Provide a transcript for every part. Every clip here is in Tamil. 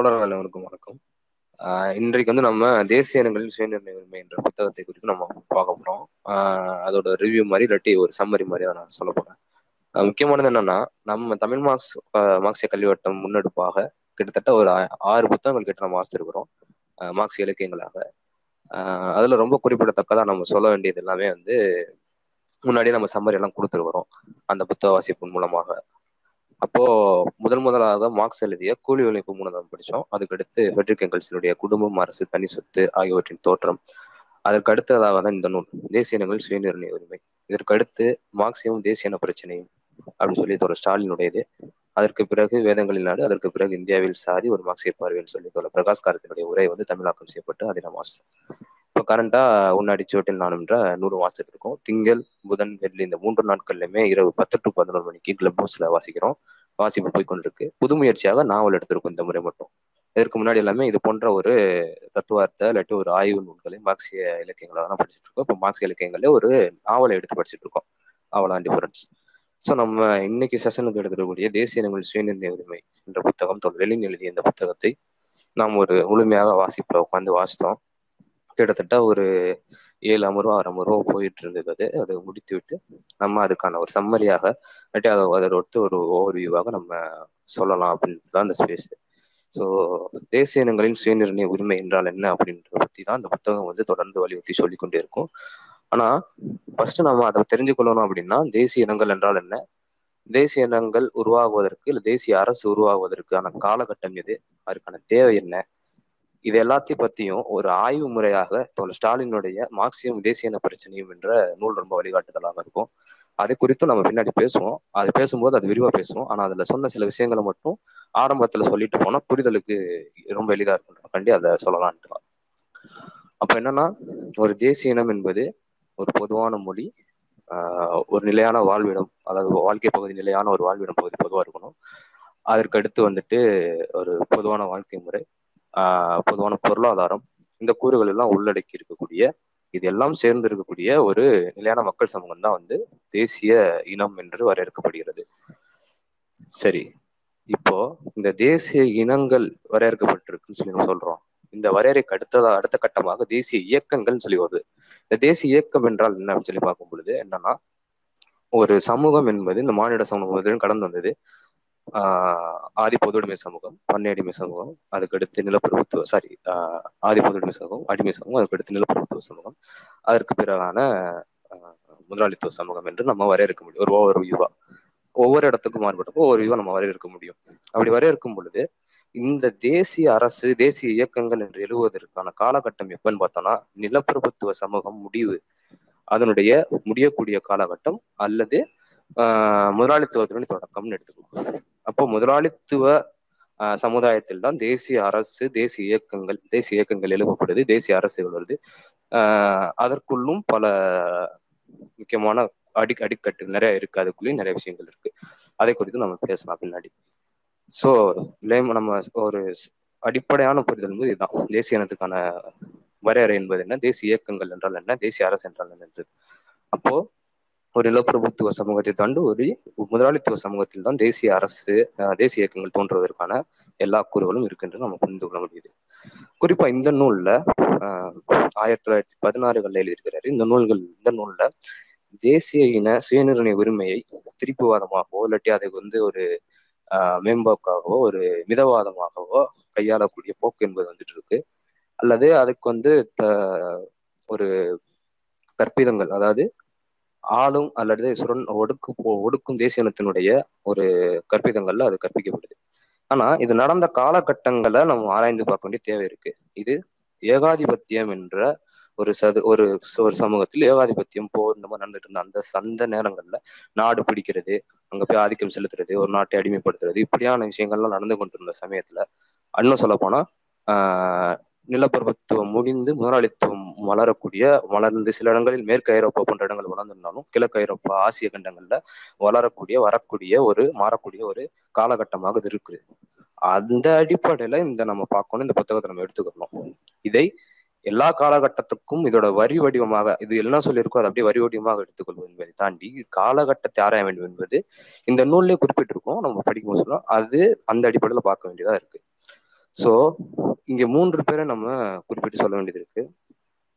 தொடர்கள் அனைவருக்கும் வணக்கம். இன்றைக்கு வந்து நம்ம தேசிய இனங்களின் சுயநிர்ணய உரிமை என்ற புத்தகத்தை குறித்து நம்ம பார்க்க போறோம். அதோட ரிவ்யூ மாதிரி இல்லாட்டி ஒரு சம்மரி மாதிரி நான் சொல்ல போறேன். முக்கியமானது என்னன்னா நம்ம தமிழ் மார்க்ஸ் மார்க்சிய கல்வி வட்டம் முன்னெடுப்பாக கிட்டத்தட்ட ஒரு ஆறு புத்தகங்கள் கிட்ட நம்ம வாசிச்சிருக்கிறோம் மார்க்சிய இலக்கியங்களாக. அதில் அதுல ரொம்ப குறிப்பிடத்தக்கதா நம்ம சொல்ல வேண்டியது எல்லாமே வந்து முன்னாடியே நம்ம சம்மரி எல்லாம் கொடுத்துருக்குறோம். அந்த புத்தக வாசிப்பின் மூலமாக. அப்போ முதல் முதலாக மார்க்ஸ் எழுதிய கூலி உழைப்பு மூலம் படித்தோம் அதுக்கடுத்து ஃபெட்ரிக் எங்கல்ஸினுடைய குடும்பம் அரசு தனி சொத்து ஆகியவற்றின் தோற்றம். அதற்கு அடுத்ததாக தான் இந்த நூல் தேசிய இனங்கள் சுயநிர்ணய உரிமை. இதற்கடுத்து மார்க்சியம் தேசிய இன பிரச்சனையும் அப்படின்னு சொல்லி ஒரு ஸ்டாலினுடையது. அதற்கு பிறகு வேதங்களின் நாடு அதற்கு பிறகு இந்தியாவில் சாதி ஒரு மார்க்சிய பார்வையில் சொல்லி தோழர் பிரகாஷ் காரத்தினுடைய உரை வந்து தமிழாக்கம் செய்யப்பட்டு அதில் நம்ம இப்போ கரண்டாக உன்னாடி சோட்டில் நானுன்ற நூறு வாசிட்டு இருக்கோம். திங்கள் புதன் வெள்ளி இந்த மூன்று நாட்கள்லையுமே இரவு பத்து டு பதினொரு மணிக்கு கிளப் ஹவுஸில் வாசிக்கிறோம். வாசிப்பு போய்கொண்டிருக்கு. புது முயற்சியாக நாவல் எடுத்திருக்கோம் இந்த முறை மட்டும். இதற்கு முன்னாடி எல்லாமே இது போன்ற ஒரு தத்துவார்த்த இல்லாட்டி ஒரு ஆய்வு நூல்களை மார்க்சிய இலக்கியங்களை தான் படிச்சுட்டு இருக்கோம் இப்போ மார்க்சிய இலக்கியங்களே ஒரு நாவலை எடுத்து படிச்சுட்டு இருக்கோம் அவ்வளோதான் டிஃபரன்ஸ் ஸோ நம்ம இன்னைக்கு செஷனுக்கு எடுத்துக்கூடிய தேசிய இனங்கள் சுயநிர்ணய உரிமை என்ற புத்தகம் தொல் எழுதிய இந்த புத்தகத்தை நாம் ஒரு முழுமையாக வாசிப்பில் உட்காந்து வாசித்தோம். கிட்டத்தட்ட ஒரு ஏழு அமர்வோ ஆறு அமர்வோ போயிட்டு இருந்தது அது அதை முடித்து விட்டு நம்ம அதுக்கான ஒரு சம்மரியாக இல்லாட்டி அதை அதை ஒத்து ஒரு ஓவர்வியூவாக நம்ம சொல்லலாம் அப்படின்றது தான் இந்த ஸ்பேஸ் ஸோ தேசிய இனங்களின் சுயநிர்ணய உரிமை என்றால் என்ன அப்படின்றத பத்தி தான் அந்த புத்தகம் வந்து தொடர்ந்து வலியுறுத்தி சொல்லிக்கொண்டே இருக்கும். ஆனா ஃபர்ஸ்ட் நம்ம அதை தெரிஞ்சு கொள்ளணும் அப்படின்னா தேசிய இனங்கள் என்றால் என்ன? தேசிய இனங்கள் உருவாகுவதற்கு இல்லை தேசிய அரசு உருவாகுவதற்கான காலகட்டம் எது? அதற்கான தேவை என்ன? இது எல்லாத்தையும் பத்தியும் ஒரு ஆய்வு முறையாக தோழர் ஸ்டாலினுடைய மார்க்சியம் தேசிய இன பிரச்சனையும் என்ற நூல் ரொம்ப வழிகாட்டுதலாக இருக்கும். அதை குறித்து நம்ம பின்னாடி பேசுவோம். அது பேசும்போது அது விரிவா பேசுவோம். ஆனா அதுல சொன்ன சில விஷயங்களை மட்டும் ஆரம்பத்துல சொல்லிட்டு போனா புரிதலுக்கு ரொம்ப எளிதா இருக்குன்றக்காண்டி அதை சொல்லலான்ட்டு அப்ப என்னன்னா ஒரு தேசிய இனம் என்பது ஒரு பொதுவான மொழி. ஒரு நிலையான வாழ்விடம் அதாவது வாழ்க்கை பகுதி நிலையான ஒரு வாழ்விடம் பகுதி பொதுவா இருக்கணும். அதற்கு அடுத்து வந்துட்டு ஒரு பொதுவான வாழ்க்கை முறை. பொதுவான பொருளாதாரம் இந்த கூறுகள் எல்லாம் உள்ளடக்கி இருக்கக்கூடிய இது எல்லாம் சேர்ந்து இருக்கக்கூடிய ஒரு நிலையான மக்கள் சமூகம் தான் வந்து தேசிய இனம் என்று வரையறுக்கப்படுகிறது. சரி. இப்போ இந்த தேசிய இனங்கள் வரையறுக்கப்பட்டிருக்குன்னு சொல்லி நம்ம சொல்றோம். இந்த வரையறைக்கு அடுத்ததா அடுத்த கட்டமாக தேசிய இயக்கங்கள்னு சொல்லி வருது. இந்த தேசிய இயக்கம் என்றால் என்ன அப்படின்னு சொல்லி பார்க்கும் பொழுது என்னன்னா ஒரு சமூகம் என்பது இந்த மானிட சமூகம் கடந்து வந்தது ஆதி பொதுவுடைமை சமூகம் பண்ணை அடிமை சமூகம் அதுக்கடுத்து நிலப்பிரபுத்துவ சாரி ஆதி பொதுவுடைமை சமூகம் அடிமை சமூகம் அதுக்கடுத்து நிலப்பிரபுத்துவ சமூகம். அதற்கு பிறகான முதலாளித்துவ சமூகம் என்று நம்ம வரையறுக்க முடியும். ஒரு ஒவ்வொரு வியூவா. ஒவ்வொரு இடத்துக்கும் மாறுபட்டப்போ ஒவ்வொரு வியூவா நம்ம வரையறுக்க முடியும். அப்படி வரையறுக்கும் பொழுது இந்த தேசிய அரசு தேசிய இயக்கங்கள் என்று எழுவதற்கான காலகட்டம் எப்பன்னு பார்த்தோம்னா நிலப்பிரபுத்துவ சமூகம் முடிவு. அதனுடைய முடியக்கூடிய காலகட்டம் அல்லது முதலாளித்துவத்தினுடைய தொடக்கம்னு எடுத்துக்கணும் அப்போ முதலாளித்துவ சமுதாயத்தில் தான் தேசிய அரசு தேசிய இயக்கங்கள் தேசிய இயக்கங்கள் எழுப்பப்படுது தேசிய அரசுகள் வருது. அதற்குள்ளும் பல முக்கியமான அடி அடிக்கட்டு நிறைய இருக்கு. அதுக்குள்ளேயும் நிறைய விஷயங்கள் இருக்கு. அதை குறித்து நம்ம பேசலாம் பின்னாடி. ஸோ நம்ம ஒரு அடிப்படையான புரிதல் என்பது இதுதான். தேசிய இனத்துக்கான வரையறை என்பது என்ன? தேசிய இயக்கங்கள் என்றால் என்ன? தேசிய அரசு என்றால் என்ன? என்று அப்போ ஒரு நிலப்பிரபுத்துவ சமூகத்தை தாண்டி ஒரு முதலாளித்துவ சமூகத்தில் தான் தேசிய அரசு தேசிய இயக்கங்கள் தோன்றுவதற்கான எல்லா கூறுகளும் இருக்குன்னு நம்ம புரிந்து கொள்ள முடியுது. குறிப்பா இந்த நூல்ல ஆஹ் ஆயிரத்தி தொள்ளாயிரத்தி பதினாறுகள்ல எழுதியிருக்கிறாரு. இந்த நூல்கள் இந்த நூல்ல தேசிய இன சுயநிர்ணய உரிமையை திருப்புவாதமாகவோ இல்லாட்டி அதை வந்து ஒரு ஆஹ் மேம்போக்காகவோ ஒரு மிதவாதமாகவோ கையாளக்கூடிய போக்கு என்பது வந்துட்டு இருக்கு. அல்லது அதுக்கு வந்து ஒரு கற்பிதங்கள் அதாவது ஆளும் அல்லது சுரண் ஒடுக்கு ஒடுக்கும் தேசிய இனத்தினுடைய ஒரு கற்பிதங்கள்ல அது கற்பிக்கப்படுது. ஆனா இது நடந்த காலகட்டங்களை நம்ம ஆராய்ந்து பார்க்க வேண்டிய தேவை இருக்கு. இது ஏகாதிபத்தியம் என்ற ஒரு சது ஒரு ஒரு சமூகத்தில் ஏகாதிபத்தியம் போர் இந்த மாதிரி நடந்துட்டு இருந்த அந்த சந்த நேரங்கள்ல நாடு பிடிக்கிறது அங்க போய் ஆதிக்கம் செலுத்துறது ஒரு நாட்டை அடிமைப்படுத்துறது இப்படியான விஷயங்கள்லாம் நடந்து கொண்டிருந்த சமயத்துல இன்னும் சொல்ல போனா ஆஹ் நிலப்பருவத்துவம் முடிந்து முதலாளித்துவம் வளரக்கூடிய வளர்ந்து சில இடங்களில் மேற்கு ஐரோப்பா போன்ற இடங்கள் வளர்ந்திருந்தாலும் கிழக்கு ஐரோப்பா ஆசிய கண்டங்கள்ல வளரக்கூடிய வரக்கூடிய ஒரு மாறக்கூடிய ஒரு காலகட்டமாக இது இருக்குது. அந்த அடிப்படையில இந்த நம்ம பார்க்கணும் இந்த புத்தகத்தை நம்ம எடுத்துக்கணும். இதை எல்லா காலகட்டத்துக்கும் இதோட வரி வடிவமாக இது எல்லாம் சொல்லியிருக்கோ அதை அப்படியே வரி வடிவமாக எடுத்துக்கொள்வோம் என்பதை தாண்டி காலகட்டத்தை ஆராய வேண்டும் என்பது இந்த நூல்லே குறிப்பிட்டிருக்கோம் நம்ம படிக்கும் சொல்லலாம் அது அந்த அடிப்படையில பார்க்க வேண்டியதா இருக்கு. ஸோ இங்க மூன்று பேரை நம்ம குறிப்பிட்டு சொல்ல வேண்டியது இருக்கு.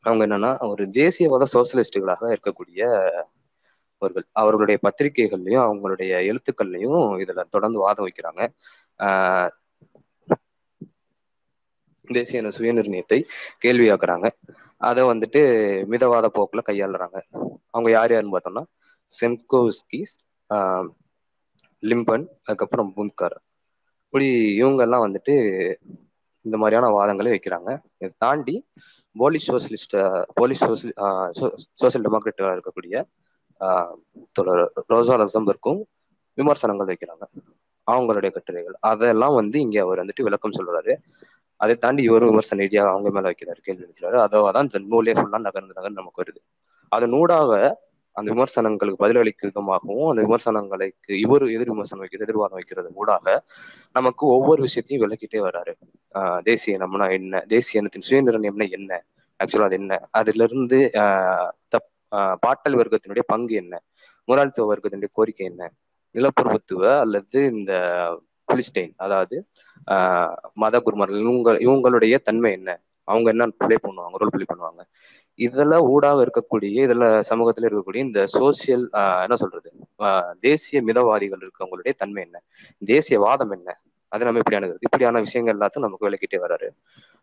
அவங்க என்னன்னா ஒரு தேசியவாத சோசியலிஸ்டுகளாக இருக்கக்கூடிய அவர்கள். அவர்களுடைய பத்திரிகைகள்லயும் அவங்களுடைய எழுத்துக்கள்லையும் இதுல தொடர்ந்து வாதம் வைக்கிறாங்க. தேசிய சுயநிர்ணயத்தை கேள்வியாக்குறாங்க. அதை வந்துட்டு மிதவாத போக்குல கையாளுறாங்க. அவங்க யார் யாருன்னு பார்த்தோம்னா செம்கோஸ்கிஸ் லிம்பன் அதுக்கப்புறம் புன்கார் இப்படி இவங்கெல்லாம் வந்துட்டு இந்த மாதிரியான வாதங்களை வைக்கிறாங்க. இதை தாண்டி Polish socialist Polish social social டெமோக்ராட்டாக இருக்கக்கூடிய தொடர் ரோசா லசம்பர்க்கும் விமர்சனங்கள் வைக்கிறாங்க. அவங்களுடைய கட்டுரைகள். அதெல்லாம் வந்து இங்க அவர் வந்துட்டு விளக்கம் சொல்றாரு. அதை தாண்டி இவரும் விமர்சன ரீதியாக அவங்க மேல வைக்கிறாரு கேள்வி வைக்கிறாரு. தான் இந்த நூலே ஃபுல்லா நகர்ந்து நகர்ந்து நமக்கு வருது. அதனூடாக அந்த விமர்சனங்களுக்கு பதிலளிக்கும் விதமாகவும் அந்த விமர்சனங்களுக்கு இவர் எதிர் விமர்சனம் வைக்கிறது எதிர்வாதம் வைக்கிறது ஊடாக நமக்கு ஒவ்வொரு விஷயத்தையும் விளக்கிட்டே வர்றாரு ஆஹ் தேசிய இனம்னா என்ன? தேசிய இனத்தின் சுயநிர்ணயம்னா என்ன? ஆக்சுவலா அது என்ன? அதுல இருந்து ஆஹ் தப் பாட்டல் வர்க்கத்தினுடைய பங்கு என்ன? முதலாளித்துவ வர்க்கத்தினுடைய கோரிக்கை என்ன? நிலப்பருவத்துவ அல்லது இந்த புலிஸ்டைன் அதாவது ஆஹ் மத குருமார்கள் இவங்க இவங்களுடைய தன்மை என்ன? அவங்க என்ன ப்ளே பண்ணுவாங்க? ரோல் பிளே பண்ணுவாங்க? இதெல்லாம் ஊடாக இருக்கக்கூடிய இதுல சமூகத்தில் இருக்கக்கூடிய இந்த சோசியல் என்ன சொல்றது? தேசிய மிதவாதிகள் இருக்கவங்களுடைய தன்மை என்ன? தேசியவாதம் என்ன? அது நம்ம இப்படியானது இப்படியான விஷயங்கள் எல்லாத்தையும் நமக்கு விளக்கிட்டே வர்றாரு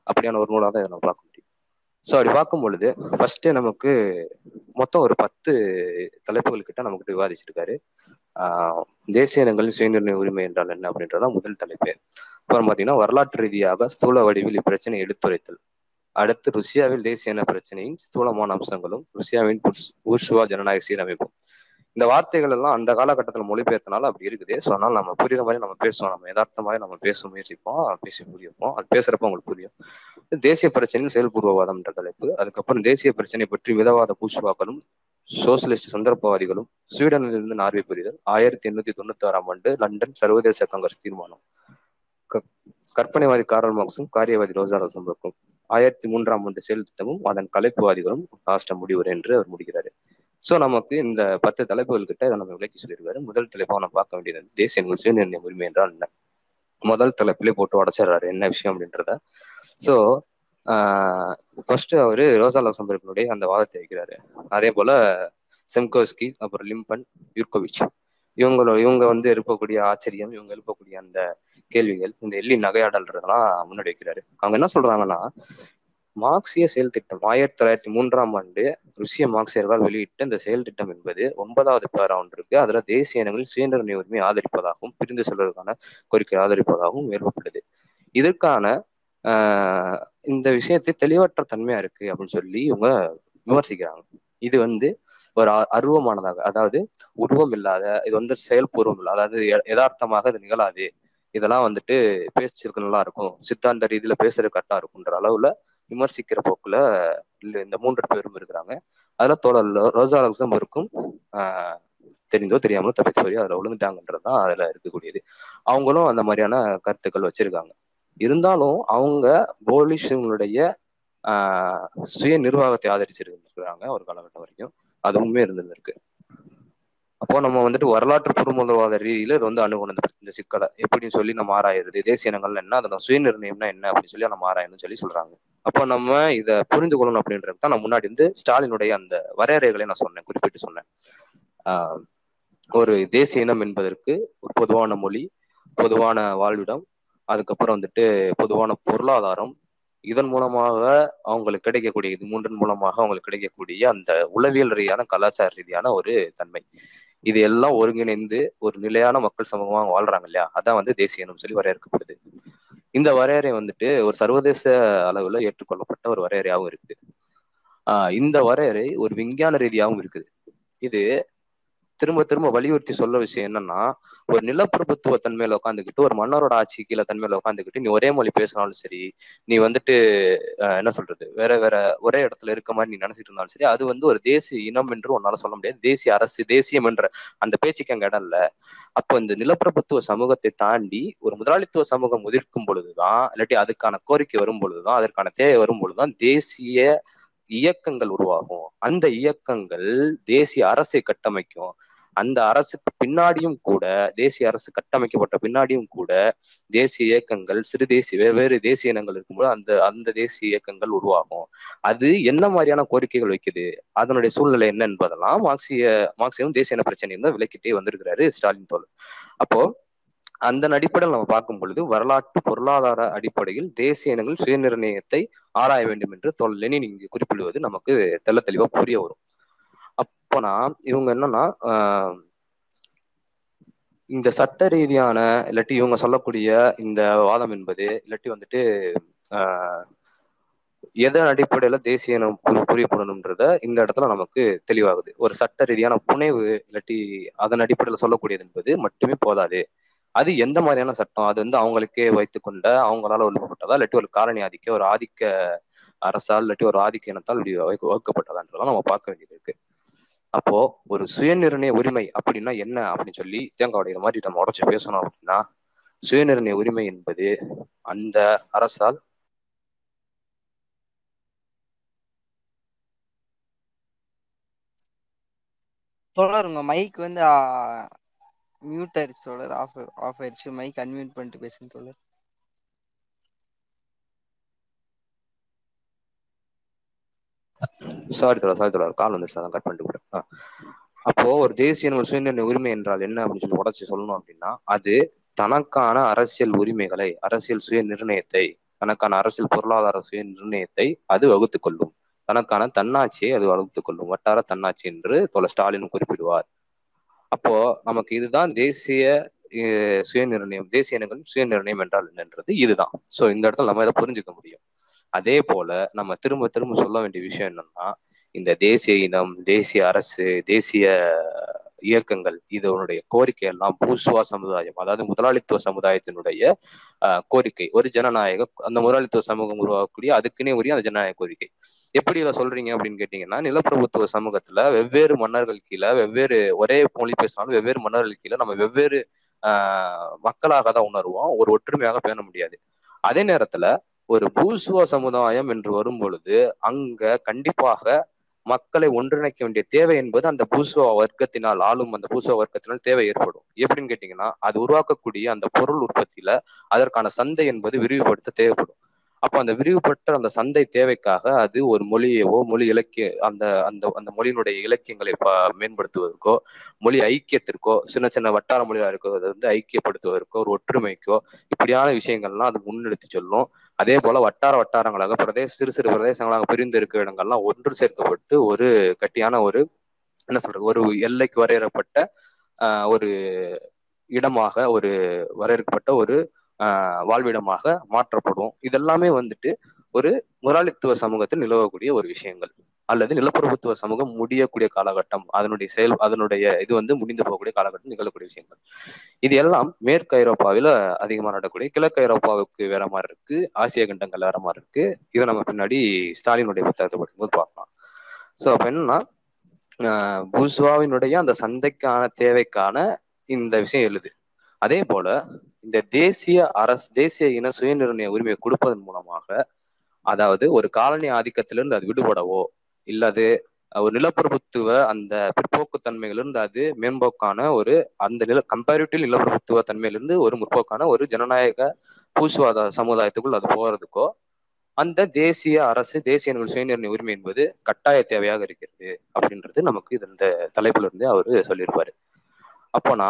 அப்படியான ஒரு நூலாக தான் இதை நம்ம பார்க்க முடியும். ஸோ அப்படி பார்க்கும் பொழுது ஃபர்ஸ்ட் நமக்கு மொத்தம் ஒரு பத்து தலைப்புகள் கிட்ட நமக்கு விவாதிச்சிருக்காரு. ஆஹ் தேசிய இனங்களின் சுயநிர்ணய உரிமை என்றால் என்ன அப்படின்றதான் முதல் தலைப்பு. அப்புறம் பார்த்தீங்கன்னா வரலாற்று ரீதியாக ஸ்தூல வடிவில் இப்பிரச்சனை எடுத்துரைத்தல். அடுத்து ருசியாவில் தேசிய இன பிரச்சனையின் ஸ்தூலமான அம்சங்களும் ருசியாவின் ஊர்ஷுவா ஜனநாயக சீரமைப்பும். இந்த வார்த்தைகள் எல்லாம் அந்த காலகட்டத்தில் மொழிபெயர்த்தனால அப்படி இருக்குது. ஸோ அதனால நம்ம புரியுற மாதிரி நம்ம பேசுவோம். நம்ம யதார்த்தமாக நம்ம பேச முயற்சிப்போம். பேசி புரியப்போம் அது பேசுறப்ப உங்களுக்கு புரியும். தேசிய பிரச்சனையின் செயல்பூர்வவாதம் என்ற தலைப்பு. அதுக்கப்புறம் தேசிய பிரச்சனை பற்றி மிதவாத பூசுவாக்களும் சோசியலிஸ்ட் சந்தர்ப்பவாதிகளும் ஸ்வீடனிலிருந்து நார்வே புரிதல் ஆயிரத்தி எண்ணூத்தி தொண்ணூத்தி ஆறாம் ஆண்டு லண்டன் சர்வதேச காங்கிரஸ் தீர்மானம். கற்பனைவாதி காரல் மார்க்ஸும் காரியவாதி ரோசா ஆயிரத்தி மூன்றாம் ஆண்டு செயல் திட்டமும் அதன் கலைப்புவாதிகளும் லாஸ்ட முடிவுரை என்று அவர் முடிகிறாரு சோ நமக்கு இந்த பத்து தலைப்புகள் கிட்ட இதை நம்ம விளக்கி சொல்லியிருக்காரு. முதல் தலைப்பாக நம்ம பார்க்க வேண்டியது தேசிய நூல் சுயநிர்ணய உரிமை என்றால் என்ன? முதல் தலைப்பிலே போட்டு உடச்சிடுறாரு. என்ன விஷயம் அப்படின்றத? ஸோ ஃபர்ஸ்ட் அவரு ரோசா லசம்பர்கனுடைய அந்த வாதத்தை வைக்கிறாரு. அதே போல செம்கோஸ்கி அப்புறம் லிம்பன் யூர்கோவிச். இவங்களோட இவங்க வந்து எழுப்பக்கூடிய ஆச்சரியம் இவங்க எழுப்பக்கூடிய அந்த கேள்விகள் இந்த எள்ளி நகையாடல்றதெல்லாம் முன்னாடி வைக்கிறாரு. அவங்க என்ன சொல்றாங்கன்னா மார்க்சிய செயல் திட்டம் ஆயிரத்தி தொள்ளாயிரத்தி மூன்றாம் ஆண்டு ருசிய மார்க்சியர்களால் வெளியிட்ட இந்த செயல் திட்டம் என்பது ஒன்பதாவது பேரா ஒன்று இருக்கு. அதுல தேசிய இனங்களில் சுயநிர்ணய உரிமை ஆதரிப்பதாகவும் பிரிந்து செல்வதற்கான கோரிக்கை ஆதரிப்பதாகவும் மேற்கொள்ளப்பட்டது இதற்கான ஆஹ் இந்த விஷயத்தை தெளிவற்ற தன்மையா இருக்கு அப்படின்னு சொல்லி இவங்க விமர்சிக்கிறாங்க. இது வந்து ஒரு அருவமானதாக அதாவது உருவம் இல்லாத இது வந்து செயல்பூர்வம் இல்லை அதாவது யதார்த்தமாக இது நிகழாது. இதெல்லாம் வந்துட்டு பேசிருக்கு நல்லா இருக்கும். சித்தாந்த ரீதியில பேசுறது கரெக்டா இருக்கும்ன்ற அளவுல விமர்சிக்கிற போக்குல இந்த மூன்று பேரும் இருக்கிறாங்க. அதுல தோழர் ரோசா லக்சம்பருக்கும் ஆஹ் தெரிந்தோ தெரியாமலோ தப்பிச்சு போய் அதுல விழுந்துட்டாங்கன்றதுதான் அதுல இருக்கக்கூடியது. அவங்களும் அந்த மாதிரியான கருத்துக்கள் வச்சிருக்காங்க. இருந்தாலும் அவங்க போலிஷனுடைய ஆஹ் சுய நிர்வாகத்தை ஆதரிச்சிருக்கிறாங்க ஒரு காலகட்டம் வரைக்கும். அதுவுமே உண்மையே இருந்திருக்கு அப்போ நம்ம வந்துட்டு வரலாற்று பொருமுதல்வாத ரீதியில இது வந்து அணுகணும் இந்த சிக்கலை எப்படின்னு சொல்லி நம்ம ஆராயிருது தேசிய இனங்கள்ல என்ன அதோட சுயநிர்ணயம்னா என்ன அப்படின்னு சொல்லி நம்ம ஆராயணும்னு சொல்லி சொல்றாங்க. அப்போ நம்ம இதை புரிந்து கொள்ளணும் அப்படின்றது தான் நான் முன்னாடி வந்து ஸ்டாலினுடைய அந்த வரையறைகளை நான் சொன்னேன் குறிப்பிட்டு சொன்னேன். ஆஹ் ஒரு தேசிய இனம் என்பதற்கு ஒரு பொதுவான மொழி பொதுவான வாழ்விடம் அதுக்கப்புறம் வந்துட்டு பொதுவான பொருளாதாரம் இதன் மூலமாக அவங்களுக்கு கிடைக்கக்கூடிய இது மூன்றின் மூலமாக அவங்களுக்கு கிடைக்கக்கூடிய அந்த உளவியல் ரீதியான கலாச்சார ரீதியான ஒரு தன்மை. இது எல்லாம் ஒருங்கிணைந்து ஒரு நிலையான மக்கள் சமூகமாக வாழ்றாங்க இல்லையா? அதான் வந்து தேசியனும் சொல்லி வரையறுக்கப்படுது. இந்த வரையறை வந்துட்டு ஒரு சர்வதேச அளவுல ஏற்றுக்கொள்ளப்பட்ட ஒரு வரையறையாகவும் இருக்குது. ஆஹ் இந்த வரையறை ஒரு விஞ்ஞான ரீதியாகவும் இருக்குது. இது திரும்ப திரும்ப வலியுறுத்தி சொல்ல விஷயம் என்னன்னா ஒரு நிலப்பிரபுத்துவ தன்மையில உட்காந்துக்கிட்டு ஒரு மன்னரோட ஆட்சி கீழே தன்மையில உட்காந்துக்கிட்டு நீ ஒரே மொழி பேசினாலும் சரி நீ வந்துட்டு என்ன சொல்றது வேற வேற ஒரே இடத்துல இருக்க மாதிரி நீ நினைச்சிட்டு இருந்தாலும் சரி அது வந்து ஒரு தேசிய இனம் என்று உன்னால சொல்ல முடியாது. தேசிய அரசு தேசியம் என்ற அந்த பேச்சுக்கு அங்க இடம் இல்ல. அப்போ இந்த நிலப்பிரபுத்துவ சமூகத்தை தாண்டி ஒரு முதலாளித்துவ சமூகம் உதிர்க்கும் பொழுதுதான் இல்லாட்டி அதுக்கான கோரிக்கை வரும் பொழுதுதான் அதற்கான தேவை வரும் பொழுதுதான் தேசிய இயக்கங்கள் உருவாகும். அந்த இயக்கங்கள் தேசிய அரசை கட்டமைக்கும். அந்த அரசுக்கு பின்னாடியும் கூட தேசிய அரசு கட்டமைக்கப்பட்ட பின்னாடியும் கூட தேசிய இயக்கங்கள் சிறு தேசிய வெவ்வேறு தேசிய இனங்கள் இருக்கும்போது அந்த அந்த தேசிய இயக்கங்கள் உருவாகும். அது என்ன மாதிரியான கோரிக்கைகள் வைக்குது? அதனுடைய சூழ்நிலை என்ன என்பதெல்லாம் மார்க்சிய மார்க்சியம் தேசிய இன பிரச்சனையும் தான் விளக்கிட்டே வந்திருக்கிறாரு ஸ்டாலின் தோல் அப்போ அந்த அடிப்படையில் நம்ம பார்க்கும் பொழுது வரலாற்று பொருளாதார அடிப்படையில் தேசிய இனங்கள் சுயநிர்ணயத்தை ஆராய வேண்டும் என்று தோல் லெனின் இங்கு குறிப்பிடுவது நமக்கு தெல்ல தெளிவா புரிய வரும். அப்போனா இவங்க என்னன்னா ஆஹ் இந்த சட்ட ரீதியான இல்லாட்டி இவங்க சொல்லக்கூடிய இந்த வாதம் என்பது இல்லாட்டி வந்துட்டு ஆஹ் எதன் அடிப்படையில தேசிய இனம் புரியப்படணும்ன்றத இந்த இடத்துல நமக்கு தெளிவாகுது. ஒரு சட்ட ரீதியான புனைவு இல்லாட்டி அதன் அடிப்படையில சொல்லக்கூடியது என்பது மட்டுமே போதாது. அது எந்த மாதிரியான சட்டம் அது வந்து அவங்களுக்கே வைத்துக்கொண்ட அவங்களால ஒழுங்கப்பட்டதா இல்லாட்டி ஒரு காலனி ஆதிக்க ஒரு ஆதிக்க அரசால் இல்லாட்டி ஒரு ஆதிக்க இனத்தால் இப்படி வகுக்கப்பட்டதான்றதெல்லாம் நம்ம பார்க்க வேண்டியது இருக்கு. அப்போ ஒரு சுயநிர்ணய உரிமை அப்படின்னா என்ன அப்படின்னு சொல்லி தேங்காய் உடைகிற மாதிரி நம்ம உடச்சு பேசணும் அப்படின்னா சுயநிர்ணய உரிமை என்பது அந்த அரசால் தொடருங்க. மைக் வந்து மியூட் ஆயிடுச்சு தொடர் ஆஃப் ஆஃப் ஆயிருச்சு மைக் அன்மியூட் பண்ணிட்டு பேசுங்க தொடர் சாரி தோழர் சாரி தோழர். கால் வந்து அதான் கட் பண்ணிட்டு போறேன். அப்போ ஒரு தேசிய சுயநிர்ணய உரிமை என்றால் என்ன அப்படின்னு சொல்லி உடச்சி சொல்லணும் அப்படின்னா அது தனக்கான அரசியல் உரிமைகளை அரசியல் சுய நிர்ணயத்தை தனக்கான அரசியல் பொருளாதார சுய நிர்ணயத்தை அது வகுத்துக் கொள்ளும். தனக்கான தன்னாட்சியை அது வகுத்துக் கொள்ளும். வட்டார தன்னாட்சி என்று தோழர் ஸ்டாலின் குறிப்பிடுவார். அப்போ நமக்கு இதுதான் தேசிய அஹ், சுயநிர்ணயம் தேசிய இனங்கள் சுயநிர்ணயம் என்றால் என்னன்றது இதுதான். சோ இந்த இடத்துல நம்ம இதை புரிஞ்சுக்க முடியும். அதே போல நம்ம திரும்ப திரும்ப சொல்ல வேண்டிய விஷயம் என்னன்னா இந்த தேசிய இனம் தேசிய அரசு தேசிய இயக்கங்கள் இதனுடைய கோரிக்கை எல்லாம் பூசுவா சமுதாயம் அதாவது முதலாளித்துவ சமுதாயத்தினுடைய கோரிக்கை. ஒரு ஜனநாயக அந்த முதலாளித்துவ சமூகம் உருவாக்கக்கூடிய அதுக்குன்னே உரிய அந்த ஜனநாயக கோரிக்கை. எப்படி இதை சொல்றீங்க அப்படின்னு கேட்டீங்கன்னா நிலப்பிரபுத்துவ சமூகத்துல வெவ்வேறு மன்னர்கள் கீழே வெவ்வேறு ஒரே மொழி பேசினாலும் வெவ்வேறு மன்னர்கள் கீழே நம்ம வெவ்வேறு ஆஹ் மக்களாக தான் உணர்வோம். ஒரு ஒற்றுமையாக பேண முடியாது. அதே நேரத்துல ஒரு பூசுவ சமுதாயம் என்று வரும் பொழுது அங்க கண்டிப்பாக மக்களை ஒன்றிணைக்க வேண்டிய தேவை என்பது அந்த பூசுவ வர்க்கத்தினால் ஆளும் அந்த பூசுவ வர்க்கத்தினால் தேவை ஏற்படும். எப்படின்னு கேட்டீங்கன்னா அது உருவாக்கக்கூடிய அந்த பொருள் உற்பத்தியில அதற்கான சந்தை என்பது விரிவுபடுத்த தேவைப்படும். அப்போ அந்த விரிவுபட்ட அந்த சந்தை தேவைக்காக அது ஒரு மொழியவோ மொழி இலக்கிய அந்த அந்த அந்த மொழியினுடைய இலக்கியங்களை ப- மேம்படுத்துவதற்கோ மொழி ஐக்கியத்திற்கோ சின்ன சின்ன வட்டார மொழியா இருக்கோ அதை வந்து ஐக்கியப்படுத்துவதற்கோ ஒரு ஒற்றுமைக்கோ இப்படியான விஷயங்கள்லாம் அது முன்னெடுத்து சொல்லும். அதே போல வட்டார வட்டாரங்களாக பிரதேச சிறு சிறு பிரதேசங்களாக பிரிந்து இருக்கிற இடங்கள்லாம் ஒன்று சேர்க்கப்பட்டு ஒரு கட்டியான ஒரு என்ன சொல்றது ஒரு எல்லைக்கு வரையறப்பட்ட ஆஹ், ஒரு இடமாக ஒரு வரையறுக்கப்பட்ட ஒரு ஆஹ், வாழ்விடமாக மாற்றப்படும். இதெல்லாமே வந்துட்டு ஒரு முதலாளித்துவ சமூகத்தில் நிலவக்கூடிய ஒரு விஷயங்கள். அல்லது நிலப்பிரபுத்துவ சமூகம் முடியக்கூடிய காலகட்டம் அதனுடைய செயல் அதனுடைய இது வந்து முடிந்து போகக்கூடிய காலகட்டம் நிகழக்கூடிய விஷயங்கள். இது எல்லாம் மேற்கு ஐரோப்பாவில அதிகமா நடக்கக்கூடிய கிழக்கு ஐரோப்பாவுக்கு வேற மாதிரி இருக்கு ஆசிய கண்டங்கள் வேற மாதிரி இருக்கு. இதை நம்ம பின்னாடி ஸ்டாலினுடைய புத்தகத்தை படிக்கும்போது பார்க்கலாம். ஸோ அப்ப என்னன்னா பூஸ்வாவினுடைய அந்த சந்தைக்கான தேவைக்கான இந்த விஷயம் எழுது. அதே போல இந்த தேசிய அரசு தேசிய இன சுயநிர்ணய உரிமையை கொடுப்பதன் மூலமாக அதாவது ஒரு காலனி ஆதிக்கத்திலிருந்து அது விடுபடவோ இல்லாது ஒரு நிலப்பிரபுத்துவ அந்த பிற்போக்குத்தன்மையிலிருந்து அது மேம்போக்கான ஒரு அந்த நில கம்பேரிட்டிவ் நிலப்பிரபுத்துவ தன்மையிலிருந்து ஒரு முற்போக்கான ஒரு ஜனநாயக பூசுவாத சமுதாயத்துக்குள் அது போறதுக்கோ அந்த தேசிய அரசு தேசிய சுயநிர்ணய உரிமை என்பது கட்டாய தேவையாக இருக்கிறது அப்படின்றது நமக்கு இது இந்த தலைப்புல இருந்து அவரு சொல்லியிருப்பாரு. அப்போனா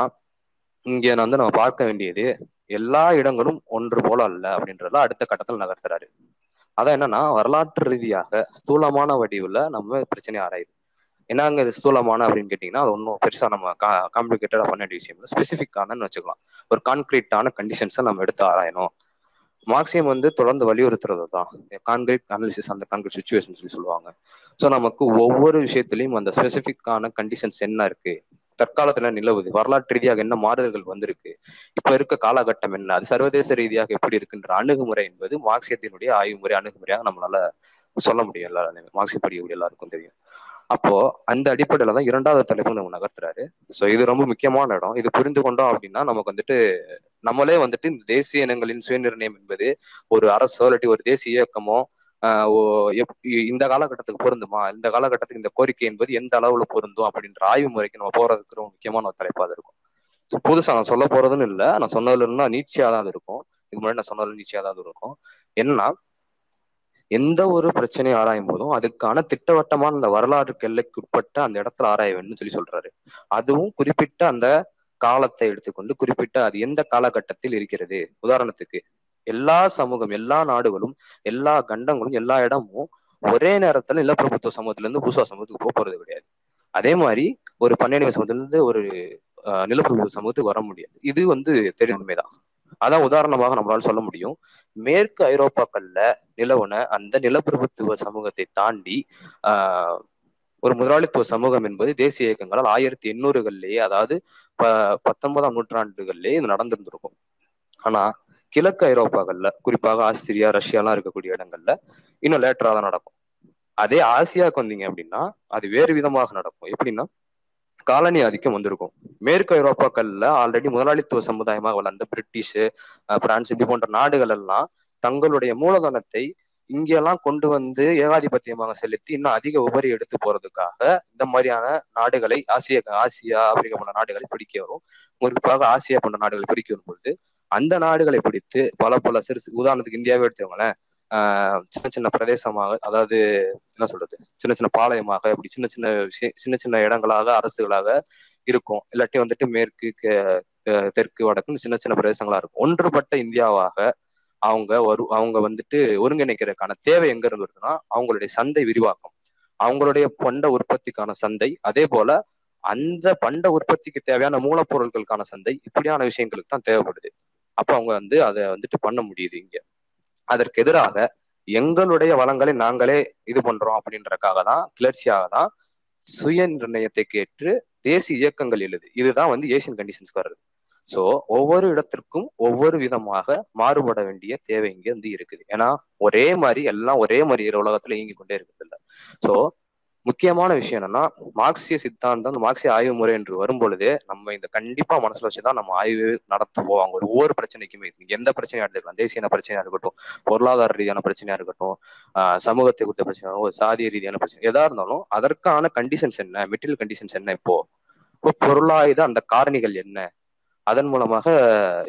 இங்க நான் வந்து நம்ம பார்க்க வேண்டியது எல்லா இடங்களும் ஒன்று போல அல்ல அப்படின்றத அடுத்த கட்டத்தில் நகர்த்துறாரு. அதான் என்னன்னா வரலாற்று ரீதியாக ஸ்தூலமான வடிவுல நம்ம பிரச்சனையை ஆராயுது. என்னங்க இது ஸ்தூலமான அப்படின்னு கேட்டீங்கன்னா அது ஒன்றும் பெருசா நம்ம காம்ப்ளிகேட்டடா பண்ண வேண்டிய விஷயம் இல்லை. ஸ்பெசிஃபிக்கானன்னு வச்சுக்கலாம். ஒரு கான்கிரீட்டான கண்டிஷன்ஸை நம்ம எடுத்து ஆராயணும். மார்க்சியம் வந்து தொடர்ந்து வலியுறுத்துறது தான். கான்கிரீட் அனாலிசிஸ் அந்த கான்கிரீட் சுச்சுவேஷன் சொல்லி சொல்லுவாங்க. ஸோ நமக்கு ஒவ்வொரு விஷயத்துலையும் அந்த ஸ்பெசிஃபிக்கான கண்டிஷன்ஸ் என்ன இருக்கு? தற்காலத்துல நிலவுது. வரலாற்று ரீதியாக என்ன மாறுதல்கள் வந்திருக்கு? இப்ப இருக்க காலகட்டம் என்ன? அது சர்வதேச ரீதியாக எப்படி இருக்குன்ற அணுகுமுறை என்பது மார்க்சியத்தினுடைய ஆய்வுமுறை அணுகுமுறையாக நம்மளால சொல்ல முடியும் எல்லாரும் மார்க்சிய படிக்கக்கூடிய எல்லாருக்கும் தெரியும். அப்போ அந்த அடிப்படையில தான் இரண்டாவது தலைப்பு நம்ம நகர்த்துறாரு. ஸோ இது ரொம்ப முக்கியமான இடம். இது புரிந்து கொண்டோம் அப்படின்னா நமக்கு வந்துட்டு நம்மளே வந்துட்டு இந்த தேசிய இனங்களின் சுயநிர்ணயம் என்பது ஒரு அரசோ இல்லாட்டி ஒரு தேசிய இயக்கமோ இந்த காலகட்டத்துக்கு பொருந்துமா? இந்த காலகட்டத்துக்கு இந்த கோரிக்கை என்பது எந்த அளவுல பொருந்தும்? அப்படின்ற ஆய்வு முறைக்கு நம்ம போறதுக்கு ரொம்ப முக்கியமான ஒரு தலைப்பா அது இருக்கும். ஸோ புதுசா நான் சொல்ல போறதுன்னு இல்லை. நான் சொன்னதுல இருந்தா நீச்சியா தான் அது இருக்கும். இதுக்கு முன்னாடி நான் சொன்னதுல நீச்சியா தான் அது இருக்கும். என்னன்னா எந்த ஒரு பிரச்சனையை ஆராயும் போதும் அதுக்கான திட்டவட்டமான அந்த வரலாற்று எல்லைக்கு உட்பட்ட அந்த இடத்துல ஆராய வேணும்னு சொல்லி சொல்றாரு. அதுவும் குறிப்பிட்ட அந்த காலத்தை எடுத்துக்கொண்டு குறிப்பிட்ட அது எந்த காலகட்டத்தில் இருக்கிறது? உதாரணத்துக்கு எல்லா சமூகம் எல்லா நாடுகளும் எல்லா கண்டங்களும் எல்லா இடமும் ஒரே நேரத்துல நிலப்பிரபுத்துவ சமூகத்துல இருந்து பூசா சமூகத்துக்கு போக போறது கிடையாது. அதே மாதிரி ஒரு பன்னெண்டு சமூகத்துல இருந்து ஒரு நிலப்பிரபுத்துவ சமூகத்துக்கு வர முடியாது. இது வந்து தெரியும் உண்மைதான் அதான் உதாரணமாக நம்மளால சொல்ல முடியும். மேற்கு ஐரோப்பாக்கள்ல நிலவுன அந்த நிலப்பிரபுத்துவ சமூகத்தை தாண்டி ஆஹ் ஒரு முதலாளித்துவ சமூகம் என்பது தேசிய இயக்கங்களால் ஆயிரத்தி எண்ணூறுகள்லயே அதாவது ப பத்தொன்பதாம் நூற்றாண்டுகள்லயே இது நடந்திருந்திருக்கும். ஆனா கிழக்கு ஐரோப்பாக்கள்ல குறிப்பாக ஆஸ்திரியா ரஷ்யாலாம் இருக்கக்கூடிய இடங்கள்ல இன்னும் லேட்டரா தான் நடக்கும். அதே ஆசியாவுக்கு வந்தீங்க அப்படின்னா அது வேறு விதமாக நடக்கும். எப்படின்னா காலனி ஆதிக்கம் வந்திருக்கும். மேற்கு ஐரோப்பாக்கள்ல ஆல்ரெடி முதலாளித்துவ சமுதாயமாக வளர்ந்த பிரிட்டிஷ் பிரான்ஸ் இப்படி போன்ற நாடுகள் எல்லாம் தங்களுடைய மூலதனத்தை இங்கெல்லாம் கொண்டு வந்து ஏகாதிபத்தியமாக செலுத்தி இன்னும் அதிக உபரி எடுத்து போறதுக்காக இந்த மாதிரியான நாடுகளை ஆசிய ஆசியா ஆப்பிரிக்கா போன்ற நாடுகளை பிடிக்க வரும். குறிப்பாக ஆசியா போன்ற நாடுகளை பிடிக்க வரும் பொழுது அந்த நாடுகளை பிடித்து பல பல சிறு உதாரணத்துக்கு இந்தியாவே எடுத்துக்கோங்களேன். சின்ன சின்ன பிரதேசமாக அதாவது என்ன சொல்றது? சின்ன சின்ன பாளையமாக இப்படி சின்ன சின்ன விஷயம் சின்ன சின்ன இடங்களாக அரசுகளாக இருக்கும். இல்லாட்டி வந்துட்டு மேற்கு தெற்கு வடக்குன்னு சின்ன சின்ன பிரதேசங்களா இருக்கும். ஒன்றுபட்ட இந்தியாவாக அவங்க ஒரு அவங்க வந்துட்டு ஒருங்கிணைக்கிறதுக்கான தேவை எங்க இருந்து வருதுன்னா அவங்களுடைய சந்தை விரிவாக்கம். அவங்களுடைய பண்ட உற்பத்திக்கான சந்தை அதே போல அந்த பண்ட உற்பத்திக்கு தேவையான மூலப்பொருட்களுக்கான சந்தை இப்படியான விஷயங்களுக்கு தான் தேவைப்படுது. அப்போ அவங்க வந்து அதை வந்துட்டு பண்ண முடியுது இங்க. அதற்கு எதிராக எங்களுடைய வளங்களை நாங்களே இது பண்றோம் அப்படின்றக்காக தான் கிளர்ச்சியாக தான் சுய நிர்ணயத்தை கேட்டு தேசிய இயக்கங்கள் எழுது. இதுதான் வந்து ஏசியன் கண்டிஷன்ஸ்க்கு வருது ஸோ ஒவ்வொரு இடத்திற்கும் ஒவ்வொரு விதமாக மாறுபட வேண்டிய தேவை இங்க வந்து இருக்குது. ஏன்னா ஒரே மாதிரி எல்லாம் ஒரே மாதிரி உலகத்துல இயங்கி கொண்டே இருக்கிறது இல்லை. ஸோ முக்கியமான விஷயம் என்னன்னா மார்க்சிய சித்தாந்தம் அந்த மார்க்சிய ஆய்வு முறை என்று வரும்பொழுது நம்ம இந்த கண்டிப்பா மனசுல வச்சுதான் நம்ம ஆய்வு நடத்த போவாங்க ஒரு ஒவ்வொரு பிரச்சனைக்குமே நீங்க எந்த பிரச்சனையா எடுத்துக்கலாம் தேசிய பிரச்சனையா இருக்கட்டும் பொருளாதார ரீதியான பிரச்சனையா இருக்கட்டும் சமூகத்தை குறித்த பிரச்சனை ஒரு சாதிய ரீதியான பிரச்சனை எதா இருந்தாலும் அதற்கான கண்டிஷன்ஸ் என்ன மெட்டீரியல் கண்டிஷன்ஸ் என்ன இப்போ? இப்போ பொருளாயுத அந்த காரணிகள் என்ன? அதன் மூலமாக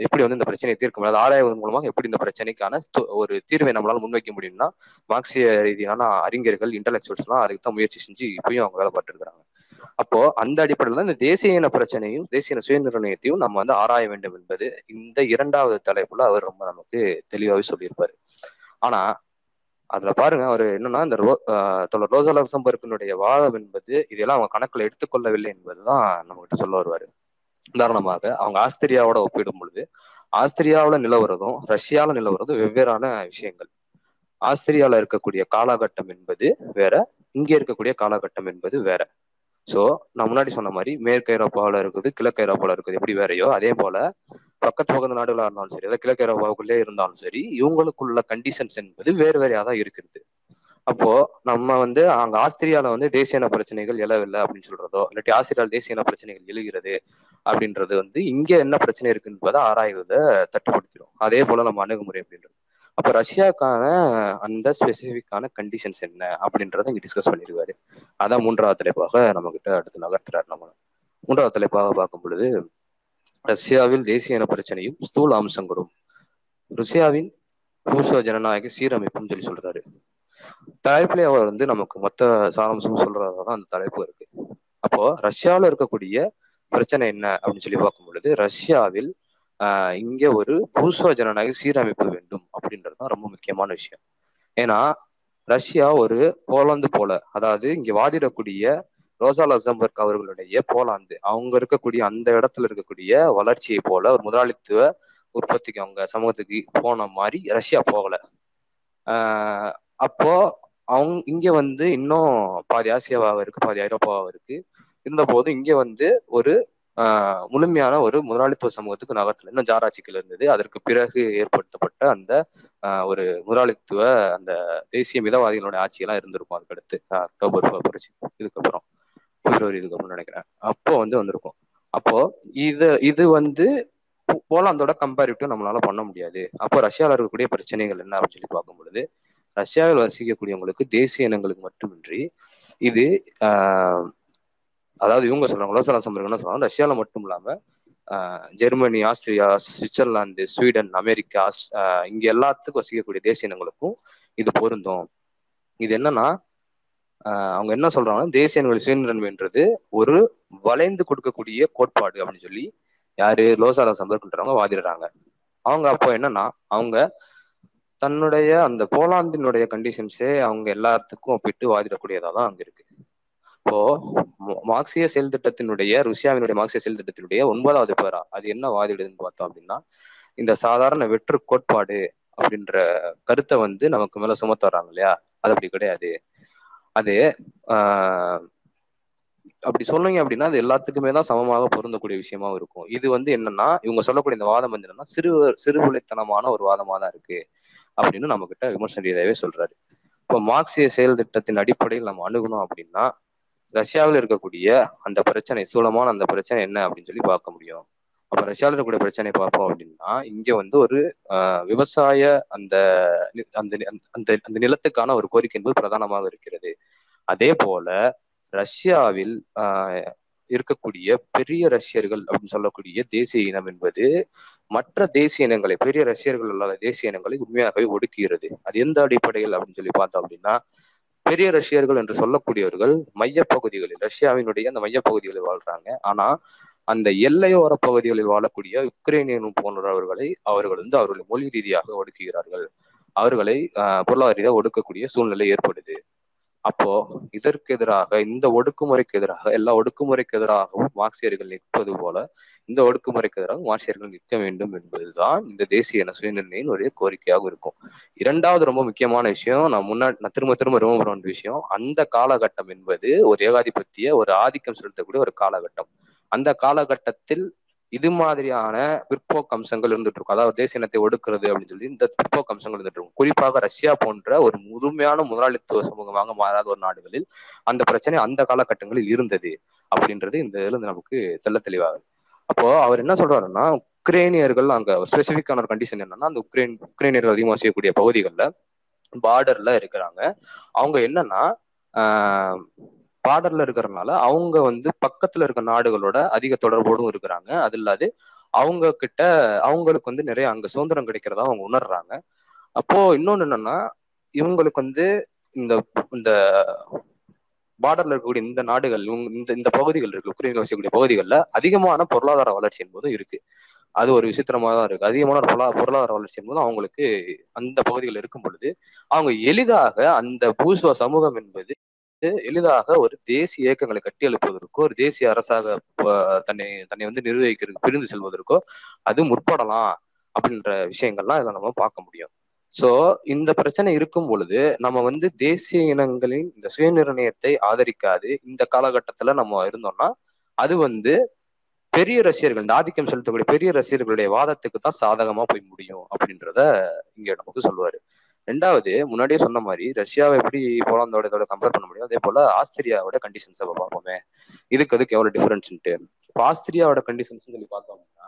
எப்படி வந்து இந்த பிரச்சனையை தீர்க்க முடியாது ஆராய்வதன் மூலமாக எப்படி இந்த பிரச்சனைக்கான ஒரு தீர்வை நம்மளால முன்வைக்க முடியும்னா மார்க்சிய ரீதியான அறிஞர்கள் இன்டலெக்சுவல்ஸ் எல்லாம் அதுக்கு தான் முயற்சி செஞ்சு இப்பயும் அவங்க வேலை பட்டுருக்காங்க அப்போ அந்த அடிப்படையில் தான் இந்த தேசிய இன பிரச்சனையும் தேசிய இன சுயநிர்ணயத்தையும் நம்ம வந்து ஆராய வேண்டும் என்பது இந்த இரண்டாவது தலைப்புல அவர் ரொம்ப நமக்கு தெளிவாகவே சொல்லியிருப்பாரு. ஆனா அதுல பாருங்க அவர் என்னன்னா இந்த ரோ ஆஹ் ரோசா லக்சம்பர்க்கினுடைய வாதம் என்பது இதெல்லாம் அவங்க கணக்குல எடுத்துக்கொள்ளவில்லை என்பதுதான் நம்ம கிட்ட சொல்ல வருவாரு. உதாரணமாக அவங்க ஆஸ்திரியாவோட ஒப்பிடும் பொழுது ஆஸ்திரியாவுல நிலவரதும் ரஷ்யால நிலவரதும் வெவ்வேறான விஷயங்கள். ஆஸ்திரியால இருக்கக்கூடிய காலகட்டம் என்பது வேற இங்கே இருக்கக்கூடிய காலகட்டம் என்பது வேற. சோ நான் முன்னாடி சொன்ன மாதிரி மேற்கு ஐரோப்பாவில் இருக்குது கிழக்கு ஐரோப்பாவில் இருக்குது எப்படி வேறையோ அதே போல பக்கத்து பக்கத்து நாடுகளா இருந்தாலும் சரி அதாவது கிழக்கு ஐரோப்பாவுக்குள்ளே இருந்தாலும் சரி இவங்களுக்குள்ள கண்டிஷன்ஸ் என்பது வேறு வேறையாக தான் இருக்கிறது. அப்போ நம்ம வந்து அங்க ஆஸ்திரியால வந்து தேசிய இன பிரச்சனைகள் எழவில்லை அப்படின்னு சொல்றதோ இல்லாட்டி ஆஸ்திரியாவில் தேசிய இன பிரச்சனைகள் எழுகிறது அப்படின்றது வந்து இங்க என்ன பிரச்சனை இருக்கு என்பதை ஆராய்வதை தட்டுப்படுத்திடும். அதே போல நம்ம அணுகுமுறை அப்படின்றது. அப்ப ரஷ்யாக்கான அந்த ஸ்பெசிபிக்கான கண்டிஷன்ஸ் என்ன அப்படின்றத இங்க டிஸ்கஸ் பண்ணிருக்காரு. அதான் மூன்றாவது தலைப்பாக நம்ம கிட்ட அடுத்து நகர்த்துறாரு நம்ம மூன்றாவது தலைப்பாக பார்க்கும் பொழுது ரஷ்யாவில் தேசிய இன பிரச்சனையும் ஸ்தூல அம்சங்களும் ருசியாவின் பூசோ ஜனநாயக சீரமைப்பும் சொல்லி சொல்றாரு. தலைப்புல அவர் வந்து நமக்கு மொத்த சாராம்சம் சொல்றதான் அந்த தலைப்பு இருக்கு. அப்போ ரஷ்யாவில் இருக்கக்கூடிய பிரச்சனை என்ன அப்படின்னு சொல்லி பார்க்கும் பொழுது ரஷ்யாவில் ஆஹ் இங்க ஒரு பூர்வ ஜனநாயக சீரமைப்பு வேண்டும் அப்படின்றதுதான் ரொம்ப முக்கியமான விஷயம். ஏன்னா ரஷ்யா ஒரு போலாந்து போல அதாவது இங்க வாதிடக்கூடிய ரோசா லசம்பர்க் அவர்களுடைய போலாந்து அவங்க இருக்கக்கூடிய அந்த இடத்துல இருக்கக்கூடிய வளர்ச்சியை போல ஒரு முதலாளித்துவ உற்பத்திக்கு அவங்க சமூகத்துக்கு போன மாதிரி ரஷ்யா போகல. ஆஹ் அப்போ அவங்க இங்க வந்து இன்னும் பாதி ஆசியாவாக இருக்கு பாதி ஐரோப்பாவாக இருக்கு. இருந்த போது இங்க வந்து ஒரு முழுமையான ஒரு முதலாளித்துவ சமூகத்துக்கு நகரத்துல. இன்னும் ஜாராட்சிகள் இருந்தது. அதற்கு பிறகு ஏற்படுத்தப்பட்ட அந்த ஒரு முதலாளித்துவ அந்த தேசிய மிதவாதிகளுடைய ஆட்சியெல்லாம் இருந்திருக்கும் அதுக்கடுத்து. அக்டோபர் புரட்சி இதுக்கப்புறம் பிப்ரவரி இதுக்கப்புறம் நினைக்கிறேன். அப்போ வந்து வந்திருக்கும். அப்போ இது இது வந்து போலாந்தோட கம்பேரிட்டிவ் நம்மளால பண்ண முடியாது. அப்போ ரஷ்யாவில் இருக்கக்கூடிய பிரச்சனைகள் என்ன அப்படின்னு சொல்லி பார்க்கும் பொழுது ரஷ்யாவில் வசிக்கக்கூடியவங்களுக்கு தேசிய இனங்களுக்கு மட்டுமின்றி இது அதாவது இவங்க சொல்றாங்க உலக என்ன சொல்றாங்க ரஷ்யால மட்டும் இல்லாம Germany Austria Switzerland Sweden America இங்க எல்லாத்துக்கும் வசிக்கக்கூடிய தேசிய இனங்களுக்கும் இது பொருந்தும். இது என்னன்னா அவங்க என்ன சொல்றாங்கன்னா தேசிய இனங்கள் சுயநிர்ணயம்ன்றது ஒரு வளைந்து கொடுக்கக்கூடிய கோட்பாடு அப்படின்னு சொல்லி யாரு லோசாலா சம்பர்க்குன்றவங்க வாதிடுறாங்க. அவங்க அப்போ என்னன்னா அவங்க தன்னுடைய அந்த போலாந்தினுடைய கண்டிஷன்ஸே அவங்க எல்லாத்துக்கும் ஒப்பிட்டு வாதிடக்கூடியதா தான் அங்க இருக்கு. இப்போ மார்க்சிய செயல் திட்டத்தினுடைய ருசியாவினுடைய மார்க்சிய செயல் திட்டத்தினுடைய ஒன்பதாவது பேரா? அது என்ன வாதிடுதுன்னு பார்த்தோம் அப்படின்னா இந்த சாதாரண வெற்று கோட்பாடு அப்படின்ற கருத்தை வந்து நமக்கு மேல சுமத்த வர்றாங்க இல்லையா? அது அப்படி கிடையாது. அது ஆஹ் அப்படி சொன்னீங்க அப்படின்னா அது எல்லாத்துக்குமே தான் சமமாக பொருந்தக்கூடிய விஷயமாவும் இருக்கும். இது வந்து என்னன்னா இவங்க சொல்லக்கூடிய இந்த வாதம் வந்து என்னன்னா சிறு சிறுபுலைத்தனமான ஒரு வாதமா தான் இருக்கு. அப்படின்னு நம்ம கிட்ட விமர்சன ரீதியாகவே சொல்றாரு. இப்போ மார்க்சிய செயல் திட்டத்தின் அடிப்படையில் நம்ம அணுகணும் அப்படின்னா ரஷ்யாவில் இருக்கக்கூடிய அந்த பிரச்சனை சூலமான அந்த பிரச்சனை என்ன அப்படின்னு சொல்லி பார்க்க முடியும். அப்ப ரஷ்யாவில் இருக்கக்கூடிய பிரச்சனை பார்ப்போம் அப்படின்னா இங்க வந்து ஒரு விவசாய அந்த அந்த அந்த அந்த நிலத்துக்கான ஒரு கோரிக்கை என்பது பிரதானமாக இருக்கிறது. அதே போல ரஷ்யாவில் இருக்கக்கூடிய பெரிய ரஷ்யர்கள் அப்படின்னு சொல்லக்கூடிய தேசிய இனம் என்பது மற்ற தேசிய இனங்களை பெரிய ரஷ்யர்கள் அல்லாத தேசிய இனங்களை உண்மையாகவே ஒடுக்குகிறது. அது எந்த அடிப்படையில் அப்படின்னு சொல்லி பார்த்தோம் அப்படின்னா பெரிய ரஷ்யர்கள் என்று சொல்லக்கூடியவர்கள் மையப்பகுதிகளில் ரஷ்யாவினுடைய அந்த மையப்பகுதிகளில் வாழ்றாங்க. ஆனா அந்த எல்லையோர பகுதிகளில் வாழக்கூடிய உக்ரைனியன் போன்றவர்களை அவர்கள் வந்து அவர்களை மொழி ரீதியாக ஒடுக்குகிறார்கள். அவர்களை பொருளாதார ரீதியாக ஒடுக்கக்கூடிய சூழ்நிலை ஏற்படுது. அப்போ இதற்கு எதிராக இந்த ஒடுக்குமுறைக்கு எதிராக எல்லா ஒடுக்குமுறைக்கு எதிராகவும் மார்க்சியர்கள் நிற்பது போல இந்த ஒடுக்குமுறைக்கு எதிராக மார்க்சியர்கள் நிற்க வேண்டும் என்பதுதான் இந்த தேசிய இன சுயநிர்ணயின் ஒரு கோரிக்கையாக இருக்கும். இரண்டாவது ரொம்ப முக்கியமான விஷயம் நான் முன்னாடி நான் திரும்ப திரும்ப ரொம்ப ஒரு விஷயம் அந்த காலகட்டம் என்பது ஒரு ஏகாதிபத்திய ஒரு ஆதிக்கம் செலுத்தக்கூடிய ஒரு காலகட்டம். அந்த காலகட்டத்தில் இது மாதிரியான பிற்போக்கு அம்சங்கள் இருந்துட்டு இருக்கும் அதாவது தேசிய இனத்தை ஒடுக்குறது அப்படின்னு சொல்லி இந்த பிற்போக்கு அம்சங்கள் இருந்துட்டு இருக்கும் குறிப்பாக ரஷ்யா போன்ற ஒரு முழுமையான முதலாளித்துவ சமூகமாக மாறாத ஒரு நாடுகளில் அந்த பிரச்சனை அந்த காலகட்டங்களில் இருந்தது அப்படின்றது இந்த இதுல நமக்கு தெல்ல தெளிவாகுது. அப்போ அவர் என்ன சொல்றாருன்னா உக்ரைனியர்கள் அங்க ஸ்பெசிபிக்கான ஒரு கண்டிஷன் என்னன்னா அந்த உக்ரைன் உக்ரைனியர்கள் அதிகமாக செய்யக்கூடிய பகுதிகளில் பார்டர்ல இருக்கிறாங்க. அவங்க என்னன்னா பார்டர்ல இருக்கிறதுனால அவங்க வந்து பக்கத்துல இருக்க நாடுகளோட அதிக தொடர்போடும் இருக்கிறாங்க. அது இல்லாது அவங்க கிட்ட அவங்களுக்கு வந்து நிறைய அங்க சுதந்திரம் கிடைக்கிறதா அவங்க உணர்றாங்க. அப்போ இன்னொன்னு என்னன்னா இவங்களுக்கு வந்து இந்த இந்த பார்டர்ல இருக்கக்கூடிய இந்த நாடுகள் இவங்க இந்த இந்த பகுதிகள் இருக்கு உக்ரைன்ல வசிக்கக்கூடிய பகுதிகளில் அதிகமான பொருளாதார வளர்ச்சி என்பதும் இருக்கு. அது ஒரு விசித்திரமா தான் இருக்கு. அதிகமான பொருளா பொருளாதார வளர்ச்சி என்பது அவங்களுக்கு அந்த பகுதிகள் இருக்கும் பொழுது அவங்க எளிதாக அந்த பூஸ்வ சமூகம் என்பது எளிதாக ஒரு தேசிய இயக்கங்களை கட்டி எழுப்புவதற்கோ ஒரு தேசிய அரசாக தன்னை தன்னை வந்து நிர்வகிக்கிறதுக்கு பிரிந்து செல்வதற்கோ அது முற்படலாம் அப்படின்ற விஷயங்கள்லாம் இதை நம்ம பார்க்க முடியும். சோ இந்த பிரச்சனை இருக்கும் பொழுது நம்ம வந்து தேசிய இனங்களின் இந்த சுயநிர்ணயத்தை ஆதரிக்காது இந்த காலகட்டத்துல நம்ம இருந்தோம்னா அது வந்து பெரிய ரசிகர்கள் இந்த ஆதிக்கம் செலுத்தக்கூடிய பெரிய ரசிகர்களுடைய வாதத்துக்கு தான் சாதகமா போய் முடியும் அப்படின்றத இங்க நமக்கு சொல்லுவாரு. ரெண்டாவது முன்னாடியே சொன்ன மாதிரி ரஷ்யாவை எப்படி போலாந்தோட இதோட கம்பேர் பண்ண முடியும் அதே போல ஆஸ்திரியாவோட கண்டிஷன்ஸை பார்ப்போமே. இதுக்கு அதுக்கு எவ்வளவு டிஃபரன்ஸ்ன்ட்டு இப்போ ஆஸ்திரியாவோட கண்டிஷன்ஸ் சொல்லி பார்த்தோம் அப்படின்னா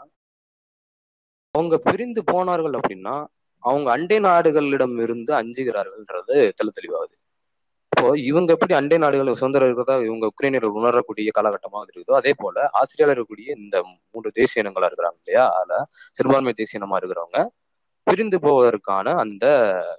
அவங்க பிரிந்து போனார்கள் அப்படின்னா அவங்க அண்டை நாடுகளிடம் இருந்து அஞ்சுகிறார்கள்ன்றது தெளி தெளிவாகுது. இப்போ இவங்க எப்படி அண்டை நாடுகள் சுதந்திரம் இருக்கிறதா இவங்க உக்ரைனியர்கள் உணரக்கூடிய காலகட்டமாக இருக்குதோ அதே போல ஆஸ்திரேலியாவில் இருக்கக்கூடிய இந்த மூன்று தேசிய இனங்களா இருக்கிறாங்க இல்லையா? அதுல சிறுபான்மை தேசிய இனமா இருக்கிறவங்க பிரிந்து போவதற்கான அந்த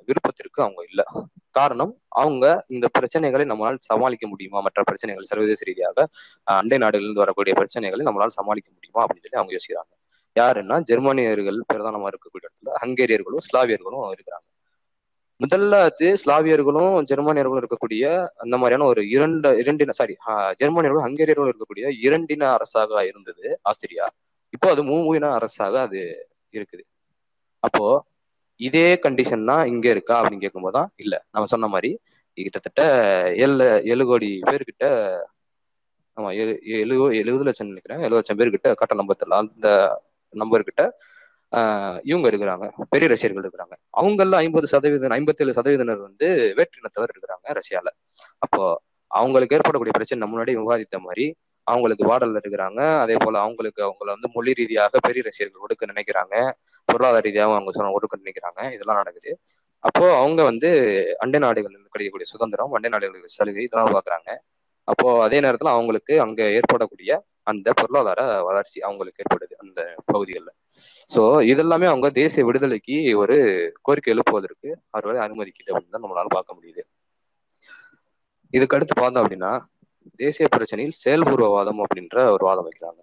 விருப்பத்திற்கு அவங்க இல்லை. காரணம் அவங்க இந்த பிரச்சனைகளை நம்மளால் சமாளிக்க முடியுமா? மற்ற பிரச்சனைகள் சர்வதேச ரீதியாக அண்டை நாடுகளிலிருந்து வரக்கூடிய பிரச்சனைகளை நம்மளால் சமாளிக்க முடியுமா? அப்படின்னு சொல்லி அவங்க யோசிக்கிறாங்க. யாருன்னா ஜெர்மானியர்கள் பிரதானமா இருக்கக்கூடிய இடத்துல ஹங்கேரியர்களும் ஸ்லாவியர்களும் இருக்கிறாங்க. முதல்ல அது ஸ்லாவியர்களும் ஜெர்மானியர்களும் இருக்கக்கூடிய அந்த மாதிரியான ஒரு இரண்டு இரண்டின சாரி ஜெர்மானியர்களும் ஹங்கேரியர்களும் இருக்கக்கூடிய இரண்டின அரசாக இருந்தது ஆஸ்திரியா. இப்போ அது மூவின அரசாக அது இருக்குது. அப்போ இதே கண்டிஷன் தான் இங்க இருக்கா அப்படின்னு கேட்கும்போது தான் இல்ல. நம்ம சொன்ன மாதிரி கிட்டத்தட்ட ஏழு ஏழு கோடி பேர்கிட்ட ஆமா எழு எழுபது லட்சம் நினைக்கிறேன். எழுபது லட்சம் பேர்கிட்ட கட்ட நம்பர் தெரியல அந்த நம்பர் கிட்ட ஆஹ் இவங்க இருக்கிறாங்க. பெரிய ரஷ்யர்கள் இருக்கிறாங்க. அவங்கள ஐம்பது சதவீதம் ஐம்பத்தி ஏழு சதவீதனர் வந்து வேற்றினத்தவர் இருக்கிறாங்க ரஷ்யால. அப்போ அவங்களுக்கு ஏற்படக்கூடிய பிரச்சனை முன்னாடி விவாதித்த மாதிரி அவங்களுக்கு வாடல் எடுக்கிறாங்க. அதே போல அவங்களுக்கு அவங்கள வந்து மொழி ரீதியாக பெரிய ரசிகர்கள் ஒடுக்க நினைக்கிறாங்க. பொருளாதார ரீதியாக அவங்க சொன்ன ஒடுக்க நினைக்கிறாங்க. இதெல்லாம் நடக்குது. அப்போ அவங்க வந்து அண்டை நாடுகள் கிடைக்கக்கூடிய சுதந்திரம் அண்டை நாடுகளுக்கு சலுகை இதெல்லாம் பாக்குறாங்க அப்போ அதே நேரத்துல அவங்களுக்கு அங்க ஏற்படக்கூடிய அந்த பொருளாதார வளர்ச்சி அவங்களுக்கு ஏற்படுது அந்த பகுதிகளில். சோ இதெல்லாமே அவங்க தேசிய விடுதலைக்கு ஒரு கோரிக்கை எழுப்புவதற்கு அவர்களை அனுமதிக்குது அப்படின்னு தான் நம்மளால பார்க்க முடியுது. இதுக்கு அடுத்து பார்த்தோம் அப்படின்னா தேசிய பிரச்சனையில் செயல்பூர்வவாதம் அப்படின்ற ஒரு வாதம் வைக்கிறாங்க.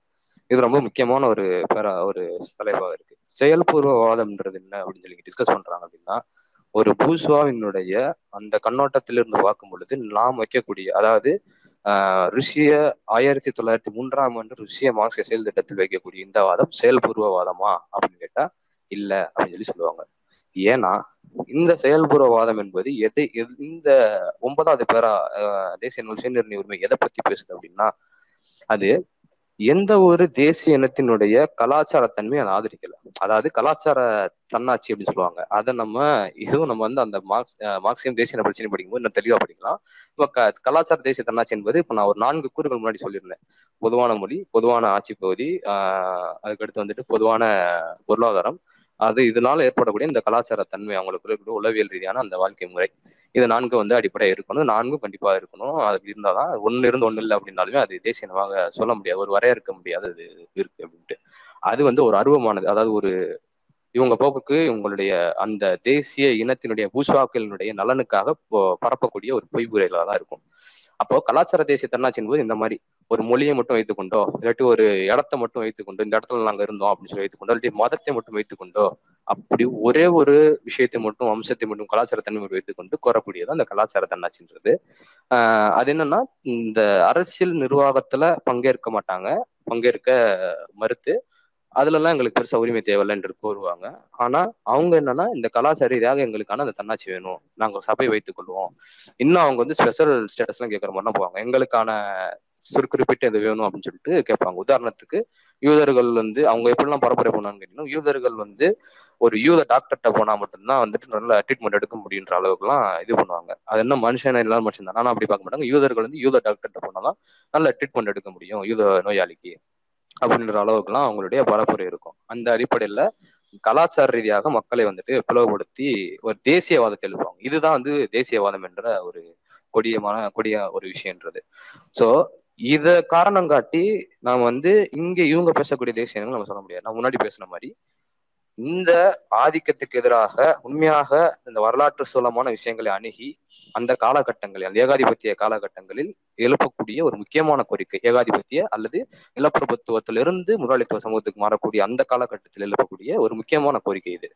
இது ரொம்ப முக்கியமான ஒரு பேரா ஒரு தலைப்பாக இருக்கு. செயல்பூர்வவாதம்ன்றது என்ன அப்படின்னு சொல்லி டிஸ்கஸ் பண்றாங்க அப்படின்னா ஒரு பூஸ்வாவினுடைய அந்த கண்ணோட்டத்திலிருந்து பார்க்கும் பொழுது நாம் வைக்கக்கூடிய அதாவது ஆஹ் ருஷ்ய ஆயிரத்தி தொள்ளாயிரத்தி மூன்றாம் ஆண்டு ருஷ்ய மார்க்சிய செயல் திட்டத்தில் வைக்கக்கூடிய இந்த வாதம் செயல்பூர்வவாதமா அப்படின்னு கேட்டா இல்ல அப்படின்னு சொல்லி சொல்லுவாங்க. ஏன்னா இந்த செயல்பூர்வவாதம் என்பது எதை இந்த ஒன்பதாவது பேரா தேசிய சுயநிர்ணய உரிமை எதை பத்தி பேசுது அப்படின்னா அது எந்த ஒரு தேசிய இனத்தினுடைய கலாச்சாரத்தன்மை அதை ஆதரிக்கல. அதாவது கலாச்சார தன்னாட்சி அப்படின்னு சொல்லுவாங்க. அதை நம்ம இதுவும் நம்ம வந்து அந்த மார்க்ஸ் மார்க்சியம் தேசிய பிரச்சனை படிக்கும்போது இன்னும் தெளிவா படிக்கலாம். இப்போ க கலாச்சார தேசிய தன்னாட்சி என்பது இப்போ நான் ஒரு நான்கு கூறுகள் முன்னாடி சொல்லியிருந்தேன். பொதுவான மொழி பொதுவான ஆட்சி பகுதி ஆஹ் அதுக்கடுத்து வந்துட்டு பொதுவான பொருளாதாரம் அது இதனால ஏற்படக்கூடிய இந்த கலாச்சார தன்மை அவங்களுக்கு இருக்கக்கூடிய உளவியல் ரீதியான அந்த வாழ்க்கை முறை. இது நான்கு வந்து அடிப்படையாக இருக்கணும். நான்கும் கண்டிப்பாக இருக்கணும். அது இருந்தாதான் ஒன்று இருந்து ஒன்று இல்லை அப்படின்னாலுமே அது தேசியமாக சொல்ல முடியாது. ஒரு வரையறுக்க முடியாதது இருக்கு அப்படின்ட்டு. அது வந்து ஒரு அருவமானது. அதாவது ஒரு இவங்க போக்குக்கு இவங்களுடைய அந்த தேசிய இனத்தினுடைய பூஸ்வாக்களினுடைய நலனுக்காக பரப்பக்கூடிய ஒரு பொய்புரைகளாக தான் இருக்கும். அப்போ கலாச்சார தேசிய தன்னாட்சி என்பது இந்த மாதிரி ஒரு மொழியை மட்டும் வைத்துக்கொண்டோ இல்லாட்டி ஒரு இடத்த மட்டும் வைத்துக்கொண்டோ இந்த இடத்துல நாங்க இருந்தோம் அப்படின்னு சொல்லி வைத்துக்கொண்டோ இல்லாட்டி மதத்தை மட்டும் வைத்துக்கொண்டோ அப்படி ஒரே ஒரு விஷயத்தை மட்டும் வம்சத்தை மட்டும் கலாச்சார தன்மை வைத்துக்கொண்டு கோரக்கூடியது அந்த கலாச்சார தன்னாட்சின்றது. ஆஹ் அது என்னன்னா இந்த அரசியல் நிர்வாகத்துல பங்கேற்க மாட்டாங்க. பங்கேற்க மறுத்து அதுலலாம் எங்களுக்கு பெருசா உரிமை தேவையில்லை என்று கூறுவாங்க ஆனா அவங்க என்னன்னா இந்த கலாச்சார ரீதியாக எங்களுக்கான அந்த தன்னாட்சி வேணும். நாங்க சபை வைத்துக் கொள்வோம். இன்னும் அவங்க வந்து ஸ்பெஷல் ஸ்டேட்டஸ் எல்லாம் கேட்கற மாதிரிலாம் போவாங்க. எங்களுக்கான சுருக்குறிப்பிட்டு இது வேணும் அப்படின்னு சொல்லிட்டு கேட்பாங்க. உதாரணத்துக்கு யூதர்கள் வந்து அவங்க எப்படிலாம் பரப்புரை போனான்னு கேட்டீங்கன்னா யூதர்கள் வந்து ஒரு யூத டாக்டர்கிட்ட போனா மட்டும்தான் வந்துட்டு நல்ல ட்ரீட்மெண்ட் எடுக்க முடியுன்ற அளவுக்குலாம் இது பண்ணுவாங்க. அது என்ன மனுஷன் இல்லாத மனுஷன் தான். ஆனா அப்படி பார்க்க மாட்டாங்க. யூதர்கள் வந்து யூத டாக்டர்கிட்ட போனாதான் நல்ல ட்ரீட்மெண்ட் எடுக்க முடியும் யூத நோயாளிக்கு. அப்படின்ற அளவுக்குலாம் அவங்களுடைய பரப்புரை இருக்கும். அந்த அடிப்படையில கலாச்சார ரீதியாக மக்களை வந்துட்டு பிளவுபடுத்தி ஒரு தேசியவாதத்தை எழுப்புவாங்க. இதுதான் வந்து தேசியவாதம் என்ற ஒரு கொடியமான கொடிய ஒரு விஷயன்றது சோ இத காரணம் காட்டி நாம வந்து இங்க இவங்க பேசக்கூடிய தேசியங்கள் நம்ம சொல்ல முடியாது. நான் முன்னாடி பேசின மாதிரி இந்த ஆதிக்கத்துக்கு எதிராக உண்மையாக இந்த வரலாற்று சூலமான விஷயங்களை அணுகி அந்த காலகட்டங்களில் அந்த ஏகாதிபத்திய காலகட்டங்களில் எழுப்பக்கூடிய ஒரு முக்கியமான கோரிக்கை ஏகாதிபத்திய அல்லது நிலப்பிரபுத்துவத்திலிருந்து முதலாளித்துவ சமூகத்துக்கு மாறக்கூடிய அந்த காலகட்டத்தில் எழுப்பக்கூடிய ஒரு முக்கியமான கோரிக்கை இது.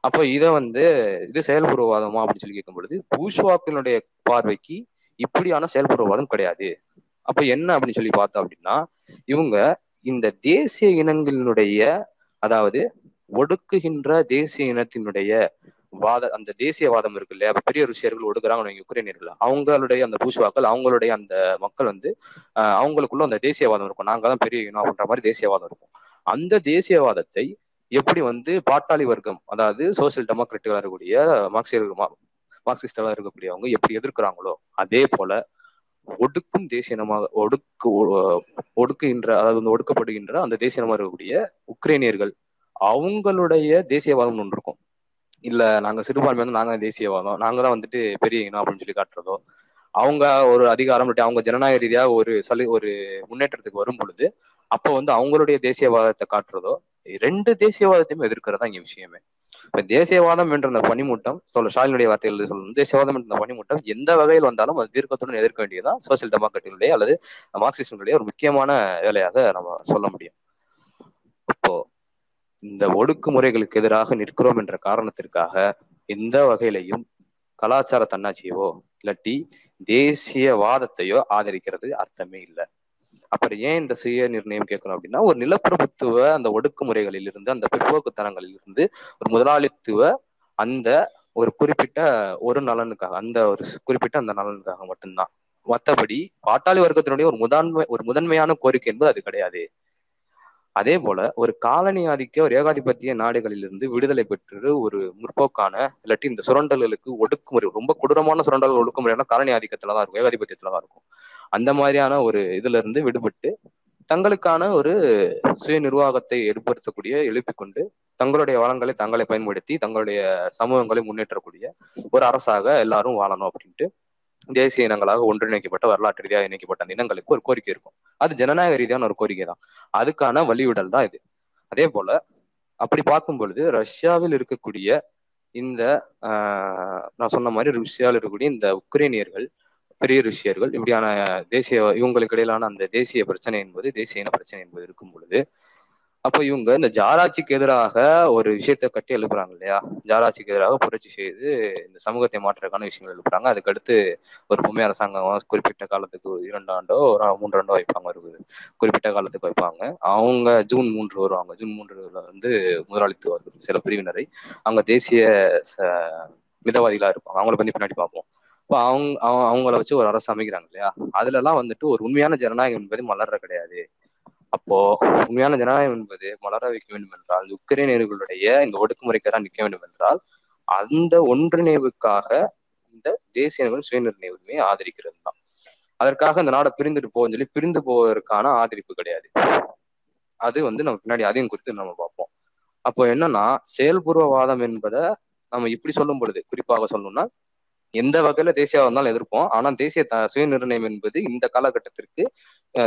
அப்போ இதை வந்து இது செயல்பூர்வவாதமா அப்படின்னு சொல்லி கேட்கும் பொழுது பூஷ்வாக்களுடைய பார்வைக்கு இப்படியான செயல்பூர்வவாதம் கிடையாது. அப்ப என்ன அப்படின்னு சொல்லி பார்த்தோம் அப்படின்னா இவங்க இந்த தேசிய இனங்களினுடைய அதாவது ஒடுக்குகின்ற தேசிய இனத்தினுடைய வாத அந்த தேசியவாதம் இருக்கு இல்லையா? பெரிய ருசியர்கள் ஒடுக்குறாங்க உக்ரைனியர்கள் அவங்களுடைய அந்த பூஷ்வாக்கள் அவங்களுடைய அந்த மக்கள் வந்து அவங்களுக்குள்ள அந்த தேசியவாதம் இருக்கும். நாங்க தான் பெரிய இனம் அப்படின்ற மாதிரி தேசியவாதம் இருக்கும். அந்த தேசியவாதத்தை எப்படி வந்து பாட்டாளி வர்க்கம் அதாவது சோசியல் டெமோக்ராட்டிகளா இருக்கக்கூடிய மார்க்சியர்கள் மார்க்சிஸ்டாக இருக்கக்கூடியவங்க எப்படி எதிர்க்கிறாங்களோ அதே போல ஒடுக்கும் தேசிய இனமாக ஒடுக்கு ஒடுக்குகின்ற அதாவது ஒடுக்கப்படுகின்ற அந்த தேசிய இனமாக இருக்கக்கூடிய உக்ரைனியர்கள் அவங்களுடைய தேசியவாதம் ஒன்று இருக்கும். இல்ல நாங்க சிறுபான்மை வந்து நாங்க தேசியவாதம். நாங்க தான் வந்துட்டு பெரிய இனம் அப்படின்னு சொல்லி காட்டுறதோ அவங்க ஒரு அதிகாரம் அவங்க ஜனநாயக ரீதியாக ஒரு சலு ஒரு முன்னேற்றத்துக்கு வரும் பொழுது அப்போ வந்து அவங்களுடைய தேசியவாதத்தை காட்டுறதோ ரெண்டு தேசியவாதத்தையும் எதிர்க்கிறதா இங்க விஷயமே. இப்ப தேசியவாதம் என்ற அந்த பனிமூட்டம் சொல்ல ஸ்டாலினுடைய வார்த்தைகள் சொல்லணும். தேசியவாதம் என்ற பனிமூட்டம் எந்த வகையில் வந்தாலும் அது தீர்க்கத்துடன் எதிர்க்க வேண்டியதுதான் சோசியல் டெமோக்ராட்டிகளுடைய அல்லது மார்க்சிஸ்டுடைய ஒரு முக்கியமான வேலையாக நம்ம சொல்ல முடியும். இப்போ இந்த ஒடுக்குமுறைகளுக்கு எதிராக நிற்கிறோம் என்ற காரணத்திற்காக எந்த வகையிலையும் கலாச்சார தன்னாட்சியவோ இல்லாட்டி தேசியவாதத்தையோ ஆதரிக்கிறது அர்த்தமே இல்லை. அப்புறம் ஏன் இந்த சுய நிர்ணயம் கேட்கணும் அப்படின்னா ஒரு நிலப்பிரபுத்துவ அந்த ஒடுக்குமுறைகளில் இருந்து அந்த பிற்போக்குத்தனங்களில் இருந்து ஒரு முதலாளித்துவ அந்த ஒரு குறிப்பிட்ட ஒரு நலனுக்காக அந்த ஒரு குறிப்பிட்ட அந்த நலனுக்காக மட்டும்தான். மற்றபடி பாட்டாளி வர்க்கத்தினுடைய ஒரு முதன்மை ஒரு முதன்மையான கோரிக்கை என்பது அது கிடையாது. அதே போல ஒரு காலனி ஆதிக்க ஒரு ஏகாதிபத்திய நாடுகளிலிருந்து விடுதலை பெற்று ஒரு முற்போக்கான இல்லாட்டி இந்த சுரண்டல்களுக்கு ஒடுக்குமுறை ரொம்ப கொடூரமான சுரண்டல் ஒடுக்குமுறையான காலனி ஆதிக்கத்துல தான் இருக்கும் ஏகாதிபத்தியத்துல தான் இருக்கும். அந்த மாதிரியான ஒரு இதுல இருந்து விடுபட்டு தங்களுக்கான ஒரு சுய நிர்வாகத்தை ஏற்படுத்தக்கூடிய எழுப்பிக் கொண்டு தங்களுடைய வளங்களை தங்களை பயன்படுத்தி தங்களுடைய சமூகங்களை முன்னேற்றக்கூடிய ஒரு அரசாக எல்லாரும் வாழணும் அப்படின்ட்டு தேசிய இனங்களாக ஒன்றிணைக்கப்பட்ட வரலாற்று ரீதியாக இணைக்கப்பட்ட அந்த இனங்களுக்கு ஒரு கோரிக்கை இருக்கும். அது ஜனநாயக ரீதியான ஒரு கோரிக்கை தான். அதுக்கான வழிவிடல் தான் இது. அதே போல அப்படி பார்க்கும் பொழுது ரஷ்யாவில் இருக்கக்கூடிய இந்த ஆஹ் நான் சொன்ன மாதிரி ருஷ்யாவில் இருக்கக்கூடிய இந்த உக்ரைனியர்கள் பெரிய ருஷ்யர்கள் இப்படியான தேசிய இவங்களுக்கு இடையிலான அந்த தேசிய பிரச்சனை என்பது தேசிய இன பிரச்சனை என்பது இருக்கும் பொழுது அப்ப இவங்க இந்த ஜாராட்சிக்கு எதிராக ஒரு விஷயத்த கட்டி எழுப்புறாங்க இல்லையா? ஜாராட்சிக்கு எதிராக புரட்சி செய்து இந்த சமூகத்தை மாற்றுறதுக்கான விஷயங்கள் எழுப்புறாங்க. அதுக்கடுத்து ஒரு பொம்மை அரசாங்கம் குறிப்பிட்ட காலத்துக்கு இரண்டு ஆண்டோ ஒரு மூன்று ஆண்டோ வைப்பாங்க. ஒரு குறிப்பிட்ட காலத்துக்கு வைப்பாங்க. அவங்க ஜூன் மூன்று வருவாங்க. ஜூன் மூன்றுல வந்து முதலாளித்துவ சில பிரிவினரை அவங்க தேசிய மிதவாதிகளா இருப்பாங்க. அவங்கள பத்தி பின்னாடி பார்ப்போம். இப்போ அவங்க அவங்கள வச்சு ஒரு அரசு அமைக்கிறாங்க இல்லையா? அதுல எல்லாம் வந்துட்டு ஒரு உண்மையான ஜனநாயகம் என்பது மலர்ற கிடையாது. அப்போ உண்மையான ஜனநாயகம் என்பது மலர வைக்க வேண்டும் என்றால் உக்ரைனியர்களுடைய இந்த ஒடுக்குமுறைக்காக நிற்க வேண்டும் என்றால் அந்த ஒன்றிணைவுக்காக இந்த தேசிய சுயநிர்ணய உரிமையை ஆதரிக்கிறது தான் அதற்காக இந்த நாடை பிரிந்துட்டு போகும்னு சொல்லி பிரிந்து போவதற்கான ஆதரிப்பு கிடையாது. அது வந்து நம்ம பின்னாடி அதையும் குறித்து நம்ம பார்ப்போம். அப்போ என்னன்னா செயல்பூர்வவாதம் என்பதை நம்ம இப்படி சொல்லும் பொழுது குறிப்பாக சொல்லணும்னா எந்த வகையில தேசியாவா இருந்தாலும் எதிர்ப்போம். ஆனா தேசிய த சுய நிர்ணயம் என்பது இந்த காலகட்டத்திற்கு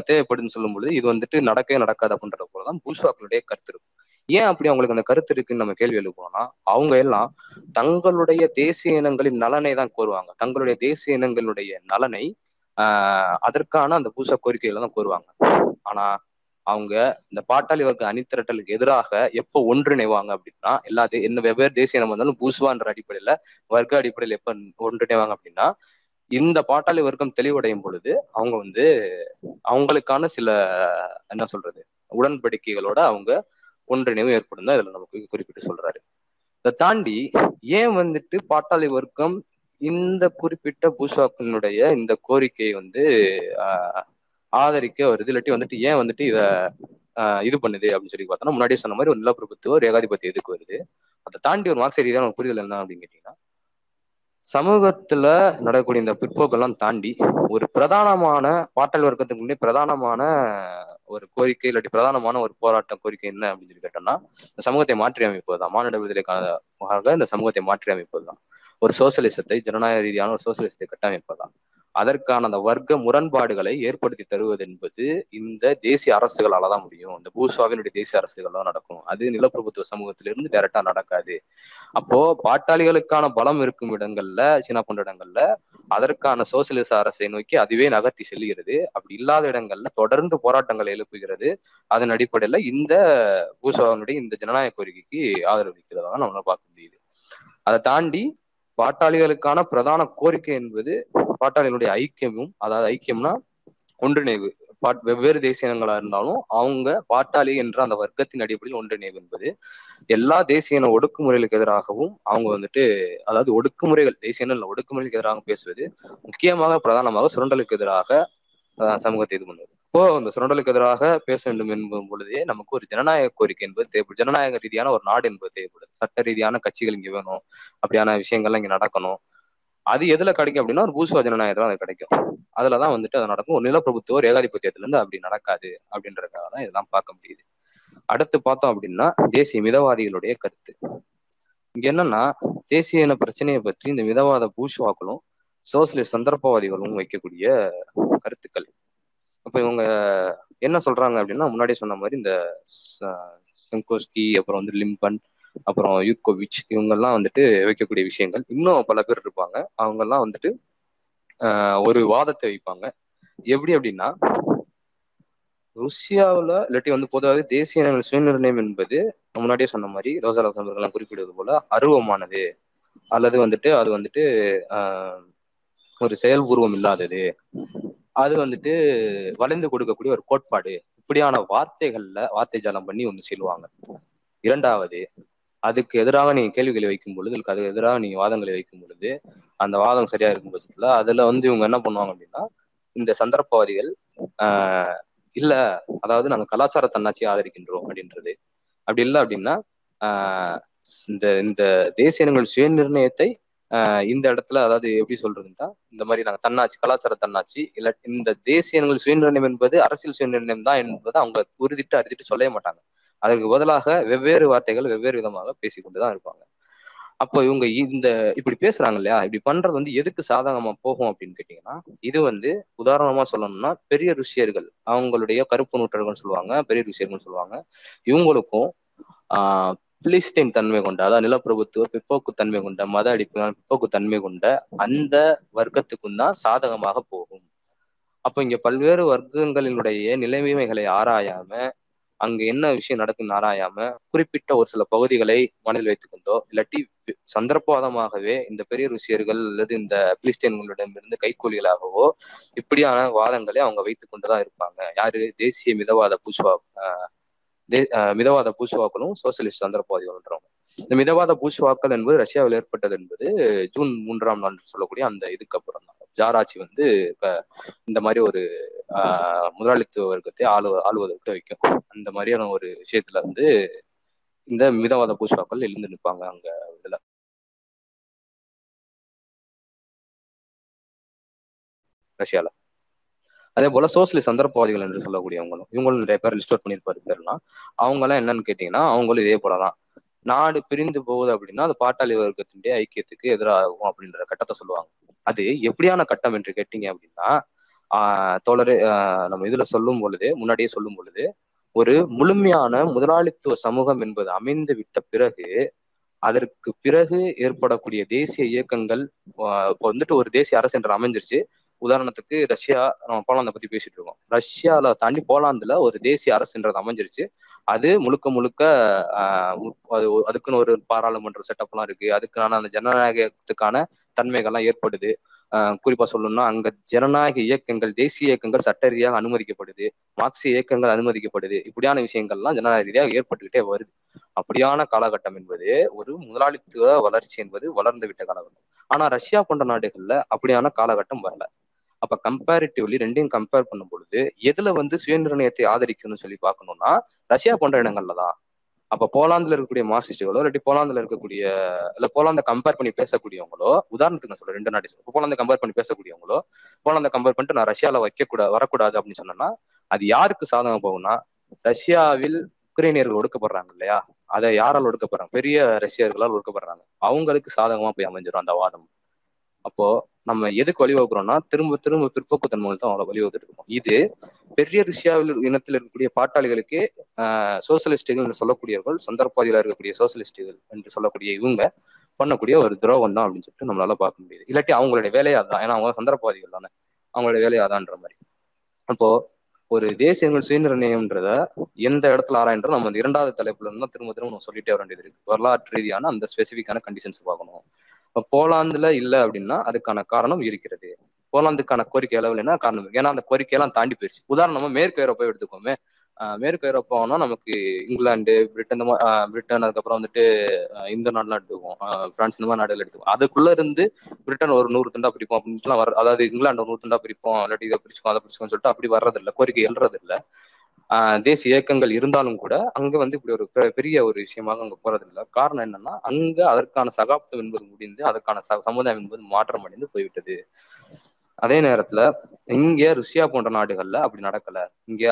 தேவைப்படுதுன்னு சொல்லும் பொழுது இது வந்துட்டு நடக்கவே நடக்காது அப்படின்ற போலதான் பூஷ்வாக்களுடைய கருத்து இருக்கும். ஏன் அப்படி அவங்களுக்கு அந்த கருத்து இருக்குன்னு நம்ம கேள்வி எழுப்போம்னா அவங்க எல்லாம் தங்களுடைய தேசிய இனங்களின் நலனை தான் கோருவாங்க. தங்களுடைய தேசிய இனங்களுடைய நலனை ஆஹ் அதற்கான அந்த பூசா கோரிக்கைகளை தான் கோருவாங்க. ஆனா அவங்க இந்த பாட்டாளி வர்க்க அணிதிரட்டலுக்கு எதிராக எப்போ ஒன்றிணைவாங்க அப்படின்னா எல்லா என்ன வெவ்வேறு தேசிய இனம் வந்தாலும் பூசுவான்ற அடிப்படையில வர்க்க அடிப்படையில் எப்ப ஒன்றிணைவாங்க அப்படின்னா இந்த பாட்டாளி வர்க்கம் தெளிவடையும் பொழுது அவங்க வந்து அவங்களுக்கான சில என்ன சொல்றது உடன்படிக்கைகளோட அவங்க ஒன்றிணைவு ஏற்படும் தான் இதுல நமக்கு குறிப்பிட்டு சொல்றாரு. இதை தாண்டி ஏன் வந்துட்டு பாட்டாளி வர்க்கம் இந்த குறிப்பிட்ட பூஷாக்கினுடைய இந்த கோரிக்கையை வந்து ஆஹ் ஆதரிக்க வருது இல்லாட்டி வந்துட்டு ஏன் வந்துட்டு இத இது பண்ணுது அப்படின்னு சொல்லி பார்த்தோம்னா முன்னாடியே சொன்ன மாதிரி ஒரு நிலப்பிரபுத்துவம் ஒரு ஏகாதிபத்தியம் எதுக்கு வருது. அதை தாண்டி ஒரு மார்க்ஸ் ரீதியான புரிதல் என்ன அப்படின்னு கேட்டீங்கன்னா சமூகத்துல நடக்கக்கூடிய இந்த பிற்போக்கெல்லாம் தாண்டி ஒரு பிரதானமான பாட்டல் வர்க்கத்துக்கு முன்னே பிரதானமான ஒரு கோரிக்கை இல்லாட்டி பிரதானமான ஒரு போராட்டம் கோரிக்கை என்ன அப்படின்னு சொல்லி கேட்டோம்னா இந்த சமூகத்தை மாற்றி அமைப்பது தான் மாநில விடுதலைக்காக இந்த சமூகத்தை மாற்றி அமைப்பது தான் ஒரு சோசியலிசத்தை ஜனநாயக ரீதியான ஒரு சோசியலிசத்தை கட்டமைப்பதுதான். அதற்கான அந்த வர்க்க முரண்பாடுகளை ஏற்படுத்தி தருவது என்பது இந்த தேசிய அரசுகளால தான் முடியும். இந்த பூஸ்வாவினுடைய தேசிய அரசுகள் தான் நடக்கும். அது நிலப்பிரபுத்துவ சமூகத்திலிருந்து டைரக்டா நடக்காது. அப்போ பாட்டாளிகளுக்கான பலம் இருக்கும் இடங்கள்ல சீனா போன்ற இடங்கள்ல அதற்கான சோசியலிச அரசை நோக்கி அதுவே நகர்த்தி செல்கிறது. அப்படி இல்லாத இடங்கள்ல தொடர்ந்து போராட்டங்களை எழுப்புகிறது. அதன் அடிப்படையில இந்த பூஸ்வாவினுடைய இந்த ஜனநாயக கோரிக்கைக்கு ஆதரவளிக்கிறதா நம்மளால பார்க்க முடியுது. அதை தாண்டி பாட்டாளிகளுக்கான பிரதான கோரிக்கை என்பது பாட்டாளிகளுடைய ஐக்கியமும் அதாவது ஐக்கியம்னா ஒன்றிணைவு. பாட் வெவ்வேறு தேசிய இனங்களா இருந்தாலும் அவங்க பாட்டாளி என்ற அந்த வர்க்கத்தின் அடிப்படையில் ஒன்றிணைவு என்பது எல்லா தேசிய இன ஒடுக்குமுறைகளுக்கு எதிராகவும் அவங்க வந்துட்டு அதாவது ஒடுக்குமுறைகள் தேசிய இன ஒடுக்குமுறைகளுக்கு எதிராக பேசுவது முக்கியமாக பிரதானமாக சுரண்டலுக்கு எதிராக சமூகத்தை இது பண்ணுவது. இப்போ இந்த சுரண்டலுக்கு எதிராக பேச வேண்டும் என்பதும் பொழுதே நமக்கு ஒரு ஜனநாயக கோரிக்கை என்பது தேவைப்படும். ஜனநாயக ரீதியான ஒரு நாடு என்பது தேவைப்படுது சட்ட ரீதியான கட்சிகள் இங்க வேணும். அப்படியான விஷயங்கள்லாம் இங்க நடக்கணும். அது எதுல கிடைக்கும் அப்படின்னா ஒரு பூசுவா ஜனநாயகத்துல அது கிடைக்கும். அதுலதான் வந்துட்டு அது நடக்கும். ஒரு நிலப்பிரபுத்துவ ஒரு ஏகாதிபத்தியத்துல இருந்து அப்படி நடக்காது அப்படின்றதுக்காக தான் இதெல்லாம் பார்க்க முடியுது. அடுத்து பார்த்தோம் அப்படின்னா தேசிய மிதவாதிகளுடைய கருத்து. இங்க என்னன்னா தேசிய இன பிரச்சனையை பற்றி இந்த மிதவாத பூஷ்வாக்களும் சோசியலிஸ்ட் சந்தர்ப்பவாதிகளும் வைக்கக்கூடிய கருத்துக்கள். அப்போ இவங்க என்ன சொல்றாங்க அப்படின்னா முன்னாடியே சொன்ன மாதிரி இந்த செங்கோஸ்கி அப்புறம் வந்து லிம்பன் அப்புறம் யூக்கோவிச் இவங்கெல்லாம் வந்துட்டு வைக்கக்கூடிய விஷயங்கள். இன்னும் பல பேர் இருப்பாங்க. அவங்கெல்லாம் வந்துட்டு ஒரு வாதத்தை வைப்பாங்க. எப்படி அப்படின்னா ருஷ்யாவில் இல்லாட்டி வந்து பொதுவாக தேசிய இனங்கள் சுயநிர்ணயம் என்பது முன்னாடியே சொன்ன மாதிரி ரோசாலா சம்பர்கள்லாம் குறிப்பிடுவது போல அருவமானது. அல்லது வந்துட்டு அது வந்துட்டு ஒரு ஒரு செயல்பூர்வம் இல்லாதது. அது வந்துட்டு வளைந்து கொடுக்கக்கூடிய ஒரு கோட்பாடு. இப்படியான வார்த்தைகள்ல வார்த்தை ஜாலம் பண்ணி ஒன்று சொல்லுவாங்க. இரண்டாவது அதுக்கு எதிராக நீங்க கேள்விகளை வைக்கும் பொழுது அதுக்கு எதிராக நீங்க வாதங்களை வைக்கும் பொழுது அந்த வாதம் சரியா இருக்கும் பட்சத்துல அதுல வந்து இவங்க என்ன பண்ணுவாங்க அப்படின்னா இந்த சந்தர்ப்பவாதிகள் ஆஹ் இல்ல அதாவது நாங்க கலாச்சார தன்னாட்சி ஆதரிக்கின்றோம் அப்படின்றது. அப்படி இல்லை அப்படின்னா ஆஹ் இந்த இந்த தேசிய இனங்கள் சுய நிர்ணயத்தை இந்த இடத்துல அதாவது எப்படி சொல்றதுன்னா இந்த மாதிரி நாங்கள் தன்னாட்சி கலாச்சார தன்னாட்சி இல்ல இந்த தேசியங்கள் சுயநிர்ணயம் என்பது அரசியல் சுயநிர்ணயம் தான் என்பதை அவங்க உறுதிட்டு அறுதிட்டு சொல்லவே மாட்டாங்க. அதற்கு பதிலாக வெவ்வேறு வார்த்தைகள் வெவ்வேறு விதமாக பேசிக்கொண்டுதான் இருப்பாங்க. அப்போ இவங்க இந்த இப்படி பேசுறாங்க இல்லையா? இப்படி பண்றது வந்து எதுக்கு சாதகமா போகும் அப்படின்னு கேட்டீங்கன்னா இது வந்து உதாரணமா சொல்லணும்னா பெரிய ருஷியர்கள் அவங்களுடைய கருப்பு நூற்றர்கள் சொல்லுவாங்க பெரிய ருஷியர்கள் சொல்லுவாங்க. இவங்களுக்கும் ஆஹ் பிலிஸ்டைன் தன்மை கொண்ட அதாவது நிலப்பிரபுத்துவ பிற்போக்கு தன்மை கொண்ட மத அடிப்படையான பிற்போக்கு தன்மை கொண்ட அந்த வர்க்கத்துக்கும் தான் சாதகமாக போகும். அப்ப இங்க பல்வேறு வர்க்கங்களினுடைய நிலைமைகளை ஆராயாம அங்க என்ன விஷயம் நடக்குன்னு ஆராயாம குறிப்பிட்ட ஒரு சில பகுதிகளை மனதில் வைத்துக்கொண்டோ இல்லாட்டி சந்தர்ப்பவாதமாகவே இந்த பெரிய ருசியர்கள் அல்லது இந்த பிலிஸ்டைன்களிடமிருந்து கைக்கூலிகளாகவோ இப்படியான வாதங்களை அவங்க வைத்துக் கொண்டுதான் இருப்பாங்க. யாரு? தேசிய மிதவாத பூஷ்வா மிதவாத பூஷ்வாக்களும் சோசியலிஸ்ட் சந்தர்ப்பவாதிகள்ன்றவங்க இந்த மிதவாத பூஷ்வாக்கள் என்பது ரஷ்யாவில் ஏற்பட்டது என்பது ஜூன் மூன்றாம் நாள் சொல்லக்கூடிய அந்த இதுக்கு அப்புறம் தான். ஜாராட்சி வந்து இப்ப இந்த மாதிரி ஒரு ஆஹ் முதலாளித்துவ வர்க்கத்தை ஆளு ஆளுவதற்கு வைக்கும். அந்த மாதிரியான ஒரு விஷயத்துல வந்து இந்த மிதவாத பூஷ்வாக்கள் எழுந்து நிற்பாங்க அங்க இதுல. ரஷ்யால. அதே போல சோசியலிஸ்ட் சந்தர்ப்பவாதிகள் என்று சொல்லக்கூடியவங்களும் இவங்களும் நிறைய பேர் லிஸ்ட் அவுட் பண்ணியிருப்பாரு பேர்லாம். அவங்க எல்லாம் என்னன்னு கேட்டீங்கன்னா அவங்களும் இதே போலதான் நாடு பிரிந்து போகுது அப்படின்னா அது பாட்டாளி வர்க்கத்தினுடைய ஐக்கியத்துக்கு எதிராகும் அப்படின்ற கட்டத்தை சொல்லுவாங்க. அது எப்படியான கட்டம் என்று கேட்டீங்க அப்படின்னா ஆஹ் தோழரு நம்ம இதுல சொல்லும் பொழுது முன்னாடியே சொல்லும் பொழுது ஒரு முழுமையான முதலாளித்துவ சமூகம் என்பது அமைந்து விட்ட பிறகு அதற்கு பிறகு ஏற்படக்கூடிய தேசிய இயக்கங்கள் இப்போ வந்துட்டு ஒரு தேசிய அரசு என்று அமைஞ்சிருச்சு. உதாரணத்துக்கு ரஷ்யா நம்ம போலாந்தை பத்தி பேசிட்டு இருக்கோம் ரஷ்யால தாண்டி போலாந்துல ஒரு தேசிய அரசுன்றது அமைஞ்சிருச்சு. அது முழுக்க முழுக்க அது அதுக்குன்னு ஒரு பாராளுமன்ற செட்டப் எல்லாம் இருக்கு அதுக்கான அந்த ஜனநாயகத்துக்கான தன்மைகள்லாம் ஏற்படுது. குறிப்பா சொல்லணும்னா அங்க ஜனநாயக இயக்கங்கள் தேசிய இயக்கங்கள் சட்ட ரீதியாக அனுமதிக்கப்படுது. மார்க்சிய இயக்கங்கள் அனுமதிக்கப்படுது. இப்படியான விஷயங்கள்லாம் ஜனநாயக ரீதியாக ஏற்பட்டுக்கிட்டே வருது. அப்படியான காலகட்டம் என்பது ஒரு முதலாளித்துவ வளர்ச்சி என்பது வளர்ந்து விட்ட காலகட்டம். ஆனா ரஷ்யா போன்ற நாடுகள்ல அப்படியான காலகட்டம் வரல. அப்ப கம்பேரிட்டிவ்லி ரெண்டையும் கம்பேர் பண்ணும் பொழுது எதுல வந்து சுயநிர்ணயத்தை ஆதரிக்கணும்னு சொல்லி பார்க்கணும்னா ரஷ்யா போன்ற இடங்கள்ல தான் அப்ப போலாந்துல இருக்கக்கூடிய மார்க்சிஸ்டுகளோ இல்லாட்டி போலாந்துல இருக்கக்கூடிய இல்ல போலாந்த கம்பேர் பண்ணி பேசக்கூடியவங்களோ உதாரணத்துக்கு நான் சொல்றேன் ரெண்டு நாட்டு போலாந்த கம்பேர் பண்ணி பேசக்கூடியவங்களோ போலாந்த கம்பேர் பண்ணிட்டு நான் ரஷ்யால வைக்க கூட வரக்கூடாது அப்படின்னு சொன்னோம்னா அது யாருக்கு சாதகம் போகும்னா ரஷ்யாவில் உக்ரைனியர்கள் ஒடுக்கப்படுறாங்க இல்லையா? அதை யாரால் ஒடுக்கப்படுறாங்க? பெரிய ரஷ்யர்களால் ஒடுக்கப்படுறாங்க. அவங்களுக்கு சாதகமா போய் அமைஞ்சிடும் அந்த வாதம். அப்போ நம்ம எதுக்கு வழிவகுக்கிறோம்னா திரும்ப திரும்ப பிற்போக்கு தன்மை தான் அவங்களை வழிவகுத்துட்டு இருக்கோம். இது பெரிய ருஷியாவில் இனத்தில் இருக்கக்கூடிய பாட்டாளிகளுக்கு ஆஹ் சோசியலிஸ்டுகள் என்று சொல்லக்கூடியவர்கள் சந்தர்ப்பாதிகளா இருக்கக்கூடிய சோசியலிஸ்டுகள் என்று சொல்லக்கூடிய இவங்க பண்ணக்கூடிய ஒரு துரோகம் தான் அப்படின்னு சொல்லிட்டு நம்மளால பார்க்க முடியுது. இல்லாட்டி அவங்களுடைய வேலையா தான் ஏன்னா அவங்க சந்தர்ப்பவாதிகள் தானே. அவங்களுடைய வேலையாதான்ற மாதிரி. அப்போ ஒரு தேசியங்கள் சுயநிர்ணயம்ன்றத எந்த இடத்துல ஆராய்ன்றோம்? நம்ம அந்த இரண்டாவது தலைப்புல இருந்தா திரும்ப திரும்ப நம்ம சொல்லிட்டே வர வேண்டியது இருக்கு. வரலாற்று ரீதியான அந்த ஸ்பெசிஃபிக்கான கண்டிஷன்ஸ் பார்க்கணும். இப்ப போலாந்துல இல்ல அப்படின்னா அதுக்கான காரணம் இருக்கிறது. போலாந்துக்கான கோரிக்கை அளவு என்ன காரணம்? ஏன்னா அந்த கோரிக்கையெல்லாம் தாண்டி போயிடுச்சு உதாரணமா மேற்கு ஐரோப்பா எடுத்துக்கோமே. மேற்கு ஐரோப்பானா நமக்கு இங்கிலாந்து பிரிட்டன் இந்த மாதிரி பிரிட்டன் அதுக்கப்புறம் வந்துட்டு இந்த நாடுலாம் எடுத்துக்குவோம். பிரான்ஸ் இந்த மாதிரி நாடுகள் எடுத்துக்குவோம். அதுக்குள்ள இருந்து பிரிட்டன் ஒரு நூறு துண்டா பிடிப்போம் அப்படின்ட்டுலாம் வர அதாவது இங்கிலாந்து ஒரு நூறு துண்டா பிரிப்போம். இல்லாட்டி இதை பிரிச்சுக்கோ அதை பிரிச்சுக்கோன்னு சொல்லிட்டு அப்படி வர்றதில்ல. கோரிக்கை எழுறது தேசிய இயக்கங்கள் இருந்தாலும் கூட அங்க வந்து இப்படி ஒரு பெரிய ஒரு விஷயமாக அங்க போறதில்லை. காரணம் என்னன்னா அங்க அதற்கான சகாப்தம் என்பது முடிந்து அதற்கான சமுதாயம் என்பது மாற்றம் அடைந்து போய்விட்டது. அதே நேரத்துல இங்க ருஷ்யா போன்ற நாடுகள்ல அப்படி நடக்கல. இங்க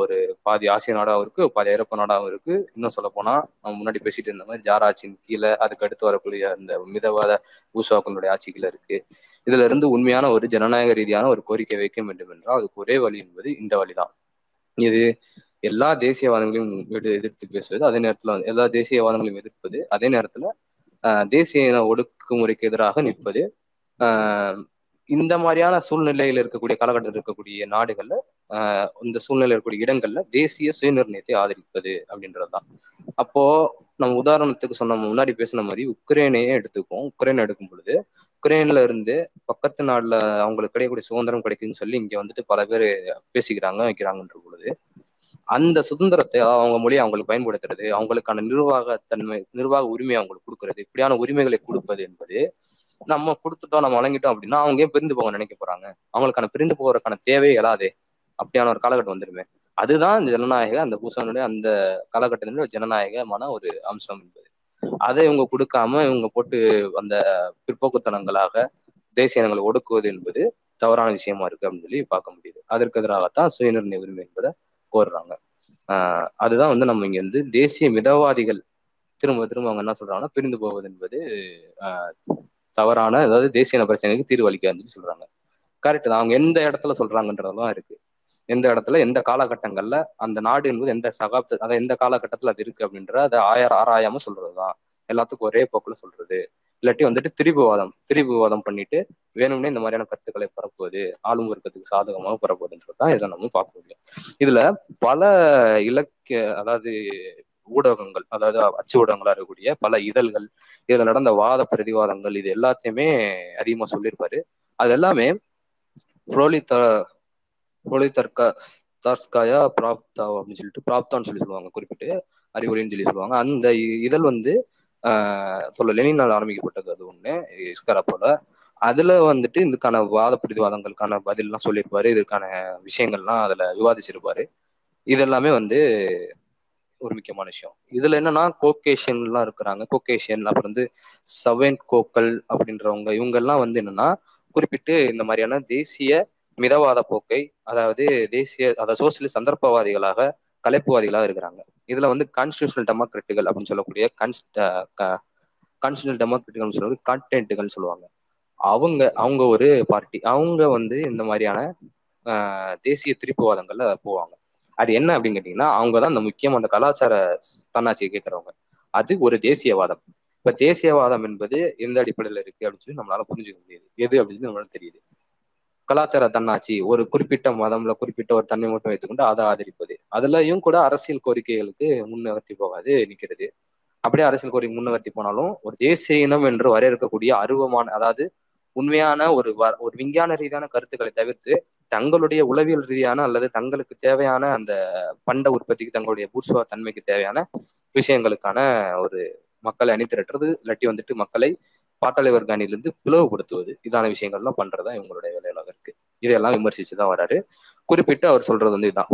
ஒரு பாதி ஆசிய நாடாவும் இருக்கு பாதி ஐரோப்பா நாடாவும் இருக்கு. இன்னும் சொல்ல போனா நம்ம முன்னாடி பேசிட்டு இருந்த மாதிரி ஜாராட்சியின் கீழே அதுக்கு அடுத்து வரக்கூடிய அந்த மிதவாத பூசாக்களுடைய ஆட்சி கீழே இருக்கு. இதுல இருந்து உண்மையான ஒரு ஜனநாயக ரீதியான ஒரு கோரிக்கை வைக்க வேண்டும் என்றால் அதுக்கு ஒரே வழி என்பது இந்த வழிதான். இது எல்லா தேசியவாதங்களையும் எதிர்த்து பேசுவது அதே நேரத்துல எல்லா தேசியவாதங்களையும் எதிர்ப்பது அதே நேரத்துல தேசிய இன ஒடுக்குமுறைக்கு எதிராக நிற்பது இந்த மாதிரியான சூழ்நிலையில இருக்கக்கூடிய காலகட்டத்தில் இருக்கக்கூடிய நாடுகள்ல இந்த சூழ்நிலை இருக்கக்கூடிய இடங்கள்ல தேசிய சுயநிர்ணயத்தை ஆதரிப்பது அப்படின்றதுதான். அப்போ நம்ம உதாரணத்துக்கு சொன்ன முன்னாடி பேசின மாதிரி உக்ரைனையே எடுத்துப்போம் உக்ரைன் எடுக்கும் பொழுது உக்ரைன்ல இருந்து பக்கத்து நாடுல அவங்களுக்கு கிடைக்கக்கூடிய சுதந்திரம் கிடைக்குதுன்னு சொல்லி இங்க வந்துட்டு பல பேர் பேசிக்கிறாங்க வைக்கிறாங்கன்ற பொழுது அந்த சுதந்திரத்தை அவங்க மொழியை அவங்களுக்கு பயன்படுத்துறது அவங்களுக்கான நிர்வாக தன்மை நிர்வாக உரிமை அவங்களுக்கு கொடுக்கறது இப்படியான உரிமைகளை கொடுப்பது என்பது நம்ம கொடுத்துட்டோம் நம்ம வழங்கிட்டோம் அப்படின்னா அவங்க ஏன் பிரிந்து போக நினைக்க போறாங்க? அவங்களுக்கான பிரிந்து போகிறதுக்கான தேவையே இல்லாதே. அப்படியான ஒரு காலகட்டம் வந்துருமே அதுதான் ஜனநாயக அந்த பூசனுடைய அந்த காலகட்டத்தினுடைய ஜனநாயகமான ஒரு அம்சம் என்பது. அதை இவங்க கொடுக்காம இவங்க போட்டு அந்த பிற்போக்குத்தனங்களாக தேசிய இனங்களை ஒடுக்குவது என்பது தவறான விஷயமா இருக்கு அப்படின்னு சொல்லி பார்க்க முடியுது. அதற்கு எதிராகத்தான் சுயநிர்ணய உரிமை என்பதை கோருறாங்க. ஆஹ் அதுதான் வந்து நம்ம இங்க வந்து தேசிய மிதவாதிகள் திரும்ப திரும்ப அவங்க என்ன சொல்றாங்கன்னா பிரிந்து போவது என்பது ஆஹ் தவறான அதாவது தேசிய இன பிரச்சனைக்கு தீர்வு அளிக்காதுன்னு சொல்றாங்க. கரெக்ட் தான். அவங்க எந்த இடத்துல சொல்றாங்கன்றதெல்லாம் இருக்கு. எந்த இடத்துல எந்த காலகட்டங்கள்ல அந்த நாடு என்பது எந்த சகாப்த அதாவது எந்த காலகட்டத்துல அது இருக்கு அப்படின்ற அதை ஆயர் ஆராயாம சொல்றதுதான். எல்லாத்துக்கும் ஒரே போக்குல சொல்றது. இல்லாட்டி வந்துட்டு திரிபுவாதம் திரிபுவாதம் பண்ணிட்டு வேணும்னே இந்த மாதிரியான கருத்துக்களை பரப்புவது ஆளும் வர்க்கத்துக்கு சாதகமாக பரப்புவதுன்றதுதான் இதை நம்ம பார்க்க முடியும். இதுல பல இலக்கிய அதாவது ஊடகங்கள் அதாவது அச்சு ஊடகங்களா இருக்கக்கூடிய பல இதழ்கள் இதுல நடந்த வாத பிரதிவாதங்கள் இது எல்லாத்தையுமே அதிகமா சொல்லியிருப்பாரு. அது எல்லாமே புரோலித்த புரோலித்தர்கா தார்ஸ்காயா பிராப்தா அப்படின்னு சொல்லிட்டு பிராப்தான்னு சொல்லி சொல்லுவாங்க குறிப்பிட்டு அறிவுரைன்னு சொல்லி சொல்லுவாங்க. அந்த இதழ் வந்து ஆஹ் சொல்ல லெனினால் ஆரம்பிக்கப்பட்டது. அது ஒண்ணு இஸ்கரா போல. அதுல வந்துட்டு இதுக்கான வாத பிரதிவாதங்களுக்கான பதில்லாம் சொல்லியிருப்பாரு. இதுக்கான விஷயங்கள்லாம் அதுல விவாதிச்சிருப்பாரு. இதெல்லாமே வந்து ஒரு முக்கியமான விஷயம். இதுல என்னன்னா கோகேஷன் எல்லாம் இருக்கிறாங்க. கோகேஷியன் அப்புறம் வந்து சவேன் கோக்கள் அப்படின்றவங்க இவங்க எல்லாம் வந்து என்னன்னா குறிப்பிட்டு இந்த மாதிரியான தேசிய மிதவாத போக்கை அதாவது தேசிய அதாவது சோசியலிஸ்ட் சந்தர்ப்பவாதிகளாக கலைப்புவாதிகளாக இருக்கிறாங்க. இதுல வந்து கான்ஸ்டியூஷனல் டெமோக்ராட்டுகள் அப்படின்னு சொல்லக்கூடிய கான்ஸ்டியூஷனல் டெமோக்ராட்டுகள் சொல்லுவது கான்டென்ட்டுகள் சொல்லுவாங்க. அவங்க அவங்க ஒரு பார்ட்டி அவங்க வந்து இந்த மாதிரியான தேசிய திருப்புவாதங்கள்ல போவாங்க. அது என்ன அப்படின்னு கேட்டீங்கன்னா அவங்க தான் அந்த முக்கியம் அந்த கலாச்சார தன்னாட்சியை கேட்கறவங்க. அது ஒரு தேசியவாதம். இப்ப தேசியவாதம் என்பது எந்த அடிப்படையில இருக்கு அப்படின்னு சொல்லி நம்மளால புரிஞ்சுக்க முடியுது. எது அப்படின்னு நம்மளால தெரியுது. கலாச்சார தன்னாட்சி ஒரு குறிப்பிட்ட மதம்ல குறிப்பிட்ட ஒரு தன்மை மட்டும் வைத்துக்கொண்டு அதை ஆதரிப்பது. அதுலயும் கூட அரசியல் கோரிக்கைகளுக்கு முன்னகர்த்தி போகாது நிக்கிறது. அப்படியே அரசியல் கோரிக்கை முன்னகர்த்தி போனாலும் ஒரு தேசிய இனம் என்று வரையறுக்கக்கூடிய அருவமான அதாவது உண்மையான ஒரு ஒரு விஞ்ஞான ரீதியான கருத்துக்களை தவிர்த்து தங்களுடைய உளவியல் ரீதியான அல்லது தங்களுக்கு தேவையான அந்த பண்ட உற்பத்திக்கு தங்களுடைய பூர்சுவா தன்மைக்கு தேவையான விஷயங்களுக்கான ஒரு மக்களை அணி திரட்டுறது இல்லாட்டி வந்துட்டு மக்களை பாட்டாளிவர் வர்க்கானிலிருந்து பிளவுபடுத்துவது இதான விஷயங்கள்லாம் பண்றதா இவங்களுடைய வேலையாக இருக்கு. இதையெல்லாம் விமர்சிச்சுதான் வராரு. குறிப்பிட்டு அவர் சொல்றது வந்து இதுதான்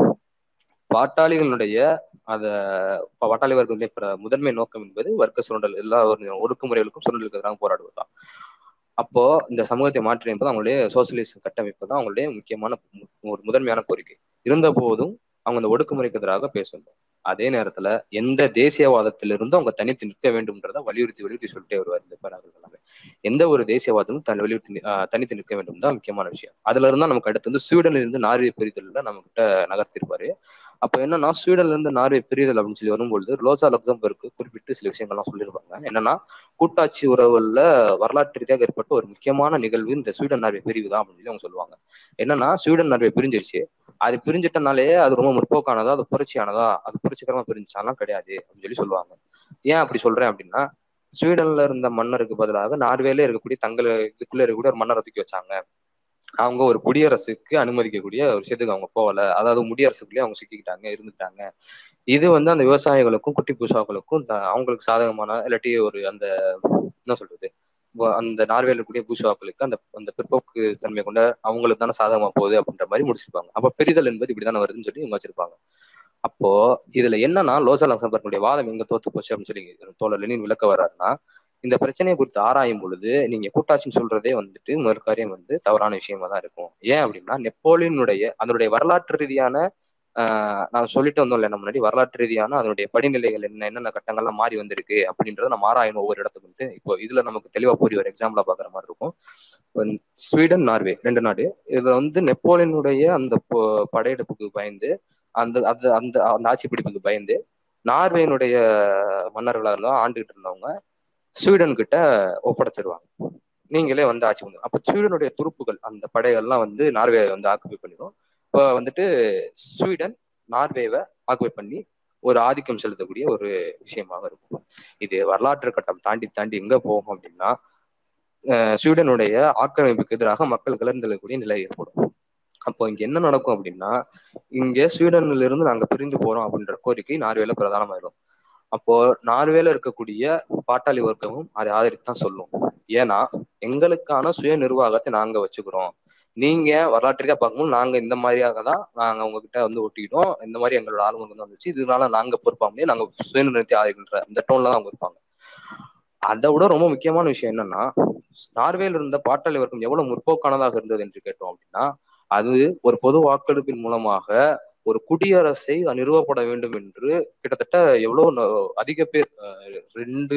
பாட்டாளிகளுடைய அத பாட்டாளி முதன்மை நோக்கம் என்பது வர்க்க சுரண்டல் எல்லா ஒடுக்குமுறைகளுக்கும் சுரண்டலுக்கு எதிராக போராடுவதுதான். அப்போ இந்த சமூகத்தை மாற்றி அமைப்பது அவங்களுடைய சோசியலிச கட்டமைப்பு தான் அவங்களுடைய முக்கியமான ஒரு முதன்மையான கோரிக்கை. இருந்த போதும் அவங்க இந்த ஒடுக்குமுறைக்கு எதிராக பேசணும் அதே நேரத்துல எந்த தேசியவாதத்திலிருந்தும் அவங்க தனித்து நிற்க வேண்டும்ன்றத வலியுறுத்தி வலியுறுத்தி சொல்லிட்டே வருவார் இந்த பேராக்கள் எல்லாமே. எந்த ஒரு தேசியவாதமும் தன் வலியுறுத்தி தனித்து நிற்க வேண்டும் தான் முக்கியமான விஷயம். அதுல இருந்தா நமக்கு அடுத்து வந்து ஸ்வீடன்ல இருந்து நார்வே பிரிதல்ல நம்ம கிட்ட நகர்த்திருப்பாரு. அப்ப என்னன்னா ஸ்வீடன்ல இருந்து நார்வே பிரிதல் அப்படின்னு சொல்லி வரும்பொழுது ரோசா லக்சம்பர்க்கு குறிப்பிட்டு சில விஷயங்கள்லாம் சொல்லியிருப்பாங்க என்னன்னா கூட்டாட்சி உறவுல வரலாற்று ரீதியாக ஏற்பட்ட ஒரு முக்கியமான நிகழ்வு இந்த ஸ்வீடன் நார்வே பிரிவு தான் அப்படின்னு சொல்லி அவங்க சொல்லுவாங்க. என்னன்னா ஸ்வீடன் நார்வே பிரிஞ்சிருச்சு. அது பிரிஞ்சிட்டனாலே அது ரொம்ப முற்போக்கானதா அது புரட்சியானதா அது புரட்சிகரமா பிரிஞ்சாலாம் கிடையாது அப்படின்னு சொல்லி சொல்லுவாங்க. ஏன் அப்படி சொல்றேன் அப்படின்னா ஸ்வீடன்ல இருந்த மன்னருக்கு பதிலாக நார்வேல இருக்கக்கூடிய தங்களை இதுக்குள்ள இருக்கக்கூடிய ஒரு மன்னரை தூக்கி வச்சாங்க. அவங்க ஒரு குடியரசுக்கு அனுமதிக்கக்கூடிய ஒரு விஷயத்துக்கு அவங்க போகல. அதாவது முடியரசுக்குள்ளேயே அவங்க சிக்கிக்கிட்டாங்க இருந்துட்டாங்க. இது வந்து அந்த விவசாயிகளுக்கும் குட்டி பூசாக்களுக்கும் அவங்களுக்கு சாதகமான இல்லாட்டி ஒரு அந்த என்ன சொல்றது அந்த நார்வேல இருக்கக்கூடிய பூஷாக்களுக்கு அந்த அந்த பிற்போக்கு தன்மை கொண்ட அவங்களுக்கு தானே சாதகமா போகுது அப்படின்ற மாதிரி முடிச்சிருப்பாங்க. அப்ப பெரிதல் என்பது இப்படிதானே வருதுன்னு சொல்லி இவங்க வச்சிருப்பாங்க. அப்போ இதுல என்னன்னா லோசா லக்சம்பர்னுடைய வாதம் எங்க தோத்து போச்சு அப்படின்னு சொல்லி தோழர் லெனின் விளக்க வர்றாருன்னா இந்த பிரச்சனையை குறித்து ஆராயும் பொழுது நீங்க கூட்டாட்சின்னு சொல்றதே வந்துட்டு முதல் காரியம் வந்து தவறான விஷயமா தான் இருக்கும். ஏன் அப்படின்னா நெப்போலியனுடைய அதனுடைய வரலாற்று ரீதியான நான் சொல்லிட்டு வந்தோம் இல்லை முன்னாடி வரலாற்று ரீதியான அதனுடைய படிநிலைகள் என்ன என்னென்ன கட்டங்கள்லாம் மாறி வந்திருக்கு அப்படின்றத நம்ம ஆராயணும் ஒவ்வொரு இடத்துக்கு இப்போ இதுல நமக்கு தெளிவா புரிய ஒரு எக்ஸாம்பிளா பாக்குற மாதிரி இருக்கும். ஸ்வீடன் நார்வே ரெண்டு நாடு. இதுல வந்து நெப்போலியனுடைய அந்த படையெடுப்புக்கு பயந்து அந்த அது அந்த அந்த ஆட்சி பிடிப்புக்கு பயந்து நார்வேனுடைய மன்னர்களாக ஆண்டுகிட்டு இருந்தவங்க ஸ்வீடன் கிட்ட ஒப்படைச்சிருவாங்க. நீங்களே வந்து ஆட்சி பண்ணுங்க அப்ப ஸ்வீடனுடைய துருப்புகள் அந்த படைகள்லாம் வந்து நார்வே வந்து ஆக்குபை பண்ணிடும் இப்போ வந்துட்டு ஸ்வீடன் நார்வேவை ஆக்குபை பண்ணி ஒரு ஆதிக்கம் செலுத்தக்கூடிய ஒரு விஷயமாக இருக்கும். இது வரலாற்று கட்டம். தாண்டி தாண்டி எங்க போகும் அப்படின்னா ஸ்வீடனுடைய ஆக்கிரமிப்புக்கு எதிராக மக்கள் கிளர்ந்தெழக்கூடிய நிலை ஏற்படும். அப்போ இங்க என்ன நடக்கும் அப்படின்னா இங்க ஸ்வீடன்ல இருந்து நாங்க பிரிந்து போறோம் அப்படின்ற கோரிக்கை நார்வேல பிரதானமாயிடும் அப்போ நார்வேல இருக்கக்கூடிய பாட்டாளி வர்க்கமும் அதை ஆதரித்தான் சொல்லும். ஏன்னா எங்களுக்கான சுய நிர்வாகத்தை நாங்க வச்சுக்கிறோம். நீங்க வரலாற்று பார்க்கும்போது நாங்க இந்த மாதிரியாக தான் நாங்க உங்ககிட்ட வந்து ஒட்டிக்கிட்டோம். இந்த மாதிரி எங்களோட ஆளுங்க வந்து வந்துச்சு. இதனால நாங்க பொறுப்பாங்களே நாங்க சுயநிர்ணயத்தை ஆதரிக்கின்ற இந்த டோன்ல தான் அவங்க இருப்பாங்க. அதை விட ரொம்ப முக்கியமான விஷயம் என்னன்னா நார்வேல இருந்த பாட்டாளி வர்க்கம் எவ்வளவு முற்போக்கானதாக இருந்தது என்று கேட்டோம் அப்படின்னா அது ஒரு பொது வாக்கெடுப்பின் மூலமாக ஒரு குடியரசை நிறுவப்பட வேண்டும் என்று கிட்டத்தட்ட எவ்வளவு அதிக பேர் ரெண்டு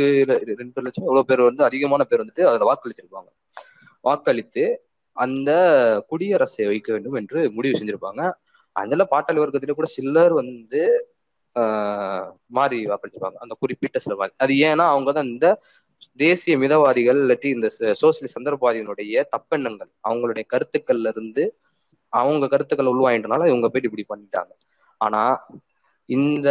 ரெண்டு லட்சம் எவ்வளவு பேர் வந்து அதிகமான பேர் வந்துட்டு அதுல வாக்களிச்சிருப்பாங்க. வாக்களித்து அந்த குடியரசை வைக்க வேண்டும் என்று முடிவு செஞ்சிருப்பாங்க. அதுல பாட்டாளி வர்க்கத்திலே கூட சிலர் வந்து ஆஹ் மாறி வாக்களிச்சிருப்பாங்க. அந்த குறிப்பிட்ட சில மாதிரி அது ஏன்னா அவங்க தான் இந்த தேசிய மிதவாதிகள் இல்லாட்டி இந்த சோசியலிஸ்ட் சந்தர்ப்பவாதிகளுடைய தப்பெண்ணங்கள். அவங்களுடைய கருத்துக்கள்ல இருந்து அவங்க கருத்துக்களை உள்வாங்கிட்டனால இவங்க போயிட்டு இப்படி பண்ணிட்டாங்க. ஆனா இந்த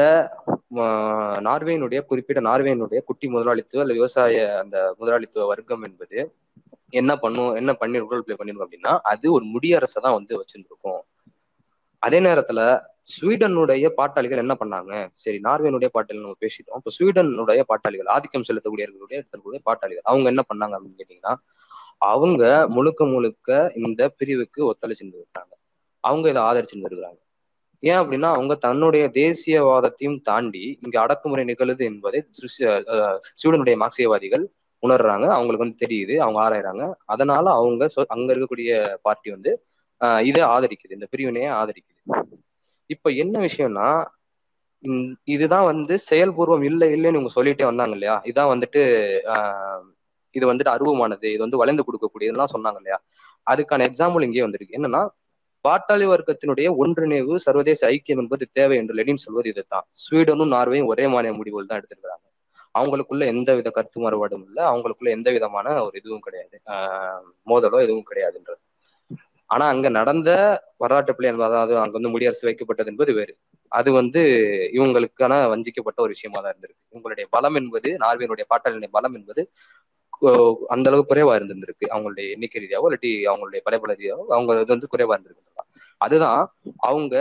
ஆஹ், நார்வேயினுடைய குறிப்பிட்ட நார்வேயினுடைய குட்டி முதலாளித்துவ அல்ல விவசாய அந்த முதலாளித்துவ வர்க்கம் என்பது என்ன பண்ணும் என்ன பண்ணி ரோல் பிளே பண்ணிருக்கும் அப்படின்னா அது ஒரு முடியரசை தான் வந்து வச்சிருந்துருக்கும். அதே நேரத்துல ஸ்வீடனுடைய பாட்டாளிகள் என்ன பண்ணாங்க? சரி நார்வேனுடைய பாட்டாளிகள் நம்ம பேசிட்டோம். இப்போ ஸ்வீடனுடைய பாட்டாளிகள் ஆதிக்கம் செலுத்தக்கூடியவர்களுடைய இருக்கக்கூடிய பாட்டாளிகள் அவங்க என்ன பண்ணாங்க அப்படின்னு கேட்டீங்கன்னா அவங்க முழுக்க முழுக்க இந்த பிரிவுக்கு ஒத்துழைச்சுட்டு இருக்காங்க அவங்க இதை ஆதரிச்சுட்டு இருக்கிறாங்க. ஏன் அப்படின்னா அவங்க தன்னுடைய தேசியவாதத்தையும் தாண்டி இங்க அடக்குமுறை நிகழுது என்பதை திருஷ்ய- ஸ்வீடனுடைய மார்க்சியவாதிகள் உணர்றாங்க. அவங்களுக்கு வந்து தெரியுது அவங்க ஆராயறாங்க. அதனால அவங்க அங்க இருக்கக்கூடிய பார்ட்டி வந்து ஆஹ் இதை ஆதரிக்குது இந்த பிரிவினையை ஆதரிக்குது. இப்ப என்ன விஷயம்னா இதுதான் வந்து செயல்பூர்வம் இல்லை இல்லைன்னு இவங்க சொல்லிட்டே வந்தாங்க இல்லையா? இதான் வந்துட்டு ஆஹ் இது வந்துட்டு அருவமானது இது வந்து வளைந்து கொடுக்கக்கூடியதுலாம் சொன்னாங்க இல்லையா? அதுக்கான எக்ஸாம்பிள் இங்கே வந்திருக்கு. என்னன்னா பாட்டாளி வர்க்கத்தினுடைய ஒன்றிணைவு சர்வதேச ஐக்கியம் என்பது தேவை என்று லெனின் சொல்வது இதுதான். ஸ்வீடனும் நார்வேயும் ஒரே மாநில முடிவுகள் தான் எடுத்திருக்கிறாங்க. அவங்களுக்குள்ள எந்த வித கருத்து மாறுபாடும் இல்லை. அவங்களுக்குள்ள எந்த விதமான ஒரு இதுவும் கிடையாது. ஆஹ் மோதலோ எதுவும் கிடையாதுன்றது. ஆனா அங்க நடந்த வரலாற்று பிள்ளை என்பது அதாவது அங்க வந்து முடியரசு வைக்கப்பட்டது என்பது வேறு. அது வந்து இவங்களுக்கான வஞ்சிக்கப்பட்ட ஒரு விஷயமா தான் இருந்திருக்கு. இவங்களுடைய பலம் என்பது நார்வேனுடைய பாட்டாளினுடைய பலம் என்பது அந்த அளவு குறைவா இருந்திருக்கு அவங்களுடைய எண்ணிக்கை ரீதியாவோ இல்லாட்டி அவங்களுடைய படைப்பல ரீதியாவோ அவங்க இது வந்து குறைவா இருந்திருக்கு அதுதான் அவங்க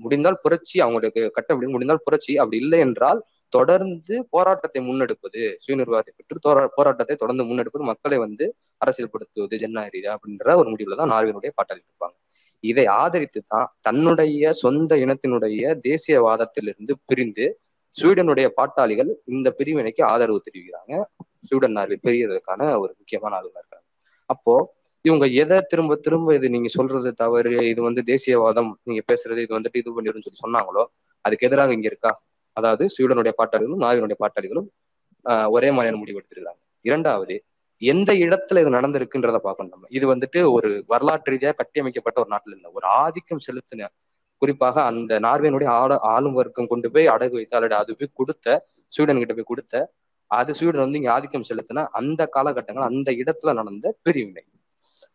முடிந்தால் புரட்சி அவங்களுக்கு கட்ட முடியும் முடிந்தால் புரட்சி அப்படி இல்லை என்றால் தொடர்ந்து போராட்டத்தை முன்னெடுப்பது சுயநிர்வாகத்தை பெற்று போராட்டத்தை தொடர்ந்து முன்னெடுப்பது மக்களை வந்து அரசியல்படுத்துவது ஜனநாயக ரீதியா அப்படின்ற ஒரு முடிவுல தான் நார்வேனுடைய பாட்டாளி இருப்பாங்க. இதை ஆதரித்து தான் தன்னுடைய சொந்த இனத்தினுடைய தேசியவாதத்திலிருந்து பிரிந்து ஸ்வீடனுடைய பாட்டாளிகள் இந்த பிரிவினைக்கு ஆதரவு தெரிவிக்கிறாங்க. ஸ்வீடன் நார்வே பெரியதற்கான ஒரு முக்கியமான ஆளுநர் இருக்காங்க. அப்போ இவங்க எதை திரும்ப திரும்ப இது நீங்க சொல்றது தவறு இது வந்து தேசியவாதம் நீங்க பேசுறது இது வந்துட்டு இது பண்ணிடும் சொல்லி சொன்னாங்களோ அதுக்கு எதிராக இங்க இருக்கா? அதாவது ஸ்வீடனுடைய பாட்டாளிகளும் நார்வேனுடைய பாட்டாளிகளும் ஆஹ் ஒரே மாதிரியான முடிவு எடுத்திருக்காங்க இரண்டாவது எந்த இடத்துல இது நடந்திருக்குன்றத பார்க்கணும் நம்ம. இது வந்துட்டு ஒரு வரலாற்று ரீதியாக கட்டியமைக்கப்பட்ட ஒரு நாட்டில் இல்லை. ஒரு ஆதிக்கம் செலுத்தின குறிப்பாக அந்த நார்வேனுடைய ஆள ஆளும் வர்க்கம் கொண்டு போய் அடகு வைத்து அல்லது அது போய் கொடுத்த ஸ்வீடன் கிட்ட போய் கொடுத்த அது ஸ்வீடன் வந்து இங்க ஆதிக்கம் செலுத்தின அந்த காலகட்டங்கள் அந்த இடத்துல நடந்த பிரிவினை.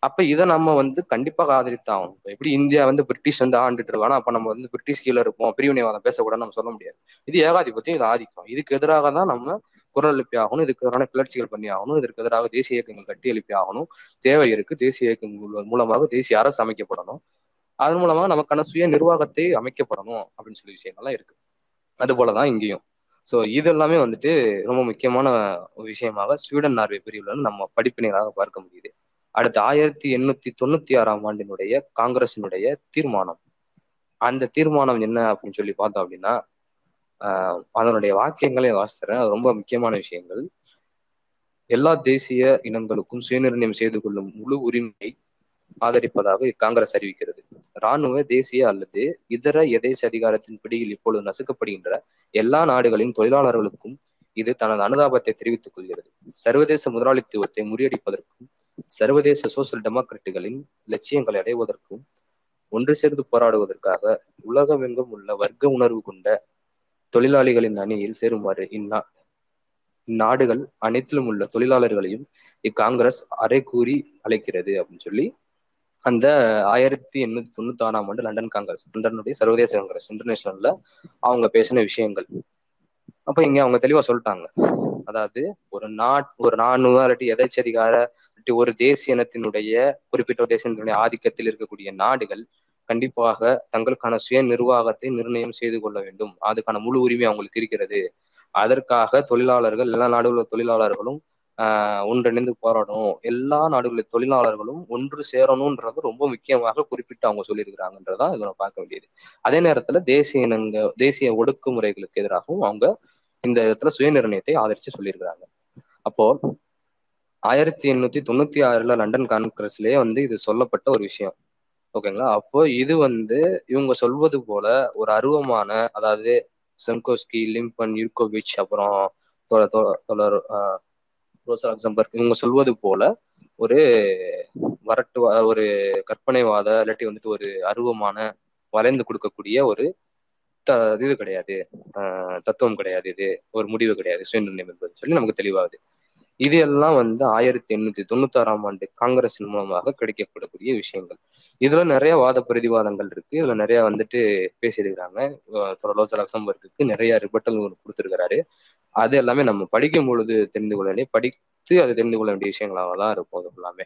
அப்ப இதை நம்ம வந்து கண்டிப்பாக ஆதரித்தாகும் இப்ப எப்படி இந்தியா வந்து பிரிட்டிஷ் வந்து ஆண்டுட்டு இருக்கானா அப்ப நம்ம வந்து பிரிட்டிஷ் கீழே இருப்போம் பிரிவினைவாதம் பேசக்கூடாதுன்னு நம்ம சொல்ல முடியாது. இது ஏகாதிபத்தியம் இது ஆதிக்கம். இதுக்கு எதிராக தான் நம்ம குரல் எழுப்பி ஆகணும் இதுக்கு எதிரான கிளர்ச்சிகள் பண்ணி ஆகணும் இதற்கு எதிராக தேசிய இயக்கங்கள் கட்டி எழுப்பி ஆகணும். தேவை இருக்கு தேசிய இயக்கங்கள் மூலமாக தேசிய அரசு அமைக்கப்படணும். அதன் மூலமாக நமக்கான சுய நிர்வாகத்தை அமைக்கப்படணும் அப்படின்னு சொல்லி விஷயங்கள்லாம் இருக்கு. அது போலதான் இங்கேயும். ஸோ இதெல்லாமே வந்துட்டு ரொம்ப முக்கியமான விஷயமாக ஸ்வீடன் நார்வே பிரிவில் வந்து நம்ம படிப்பினைகளாக பார்க்க முடியுது. அடுத்து ஆயிரத்தி எண்ணூத்தி தொண்ணூத்தி ஆறாம் ஆண்டினுடைய காங்கிரசினுடைய தீர்மானம். அந்த தீர்மானம் என்ன அப்படின்னு சொல்லி பார்த்தோம் அப்படின்னா அதனுடைய வாக்கியங்களே வாசிக்கிறேன் அது ரொம்ப முக்கியமான விஷயங்கள். எல்லா தேசிய இனங்களுக்கும் சுயநிர்ணயம் செய்து கொள்ளும் முழு உரிமையை ஆதரிப்பதாக காங்கிரஸ் அறிவிக்கிறது. இராணுவ தேசிய அல்லது இதர எதேச அதிகாரத்தின் பிடியில் இப்பொழுது நசுக்கப்படுகின்ற எல்லா நாடுகளின் தொழிலாளர்களுக்கும் இது தனது அனுதாபத்தை தெரிவித்துக் கொள்கிறது. சர்வதேச முதலாளித்துவத்தை முறியடிப்பதற்கும் சர்வதேச சோசியல் டெமோக்ராட்டுகளின் லட்சியங்களை அடைவதற்கும் ஒன்று சேர்ந்து போராடுவதற்காக உலகமெங்கும் உள்ள வர்க்க உணர்வு கொண்ட தொழிலாளிகளின் அணியில் சேருமாறு இந்நா இந்நாடுகள் அனைத்திலும் உள்ள தொழிலாளர்களையும் இக்காங்கிரஸ் அரை கூறி அழைக்கிறது அப்படின்னு சொல்லி அந்த ஆயிரத்தி எண்ணூத்தி தொண்ணூத்தி ஆறாம் ஆண்டு லண்டன் காங்கிரஸ் லண்டனுடைய சர்வதேச காங்கிரஸ் இன்டர்நேஷனல்ல அவங்க பேசின விஷயங்கள். அப்ப இங்க அவங்க தெளிவா சொல்லிட்டாங்க. அதாவது ஒரு நாட் ஒரு நானூறு இல்லாட்டி எதேச்சதிகார ஒரு தேசிய இனத்தினுடைய குறிப்பிட்ட ஒரு தேசியத்தினுடைய ஆதிக்கத்தில் இருக்கக்கூடிய நாடுகள் கண்டிப்பாக தங்களுக்கான சுய நிர்வாகத்தை நிர்ணயம் செய்து கொள்ள வேண்டும். அதுக்கான முழு உரிமை அவங்களுக்கு இருக்கிறது. அதற்காக தொழிலாளர்கள் எல்லா நாடுகளில் தொழிலாளர்களும் ஆஹ் ஒன்றிணைந்து போராடணும். எல்லா நாடுகளில் தொழிலாளர்களும் ஒன்று சேரணும்ன்றது ரொம்ப முக்கியமாக குறிப்பிட்டு அவங்க சொல்லியிருக்கிறாங்கன்றதான் இதை நம்ம பார்க்க வேண்டியது. அதே நேரத்துல தேசிய இனங்க தேசிய ஒடுக்குமுறைகளுக்கு எதிராகவும் அவங்க இந்த இடத்துல சுயநிர்ணயத்தை ஆதரிச்சு சொல்லியிருக்கிறாங்க. அப்போ ஆயிரத்தி எண்ணூத்தி தொண்ணூத்தி ஆறுல லண்டன் கான்கிரஸ்லயே வந்து இது சொல்லப்பட்ட ஒரு விஷயம். ஓகேங்களா? அப்போ இது வந்து இவங்க சொல்வது போல ஒரு அருவமான அதாவது செம்கோஸ்கி லிம்பன் யூர்கோவிச் அப்புறம் தொடர் ஆஹ், ரோசா லக்சம்பர்க் இவங்க சொல்வது போல ஒரு வரட்டு ஒரு கற்பனைவாத இல்லாட்டி வந்துட்டு ஒரு அருவமான வளைந்து கொடுக்கக்கூடிய ஒரு த- இது கிடையாது. ஆஹ் தத்துவம் கிடையாது இது. ஒரு முடிவு கிடையாது. சுயநிர்ணயம் என்பது சொல்லி நமக்கு தெளிவாகுது. இது எல்லாம் வந்து ஆயிரத்தி எண்ணூத்தி தொண்ணூத்தி ஆறாம் ஆண்டு காங்கிரஸின் மூலமாக கிடைக்கப்படக்கூடிய விஷயங்கள். இதுல நிறைய வாத பிரதிவாதங்கள் இருக்கு. இதுல நிறைய வந்துட்டு பேசியிருக்கிறாங்க. லோசா லக்சம்பர்க்கு நிறைய ரிபட்டல் கொடுத்திருக்கிறாரு. அது எல்லாமே நம்ம படிக்கும் பொழுது தெரிந்து கொள்ள வேண்டிய படித்து அது தெரிந்து கொள்ள வேண்டிய விஷயங்களாக தான் இருக்கும் அது எல்லாமே.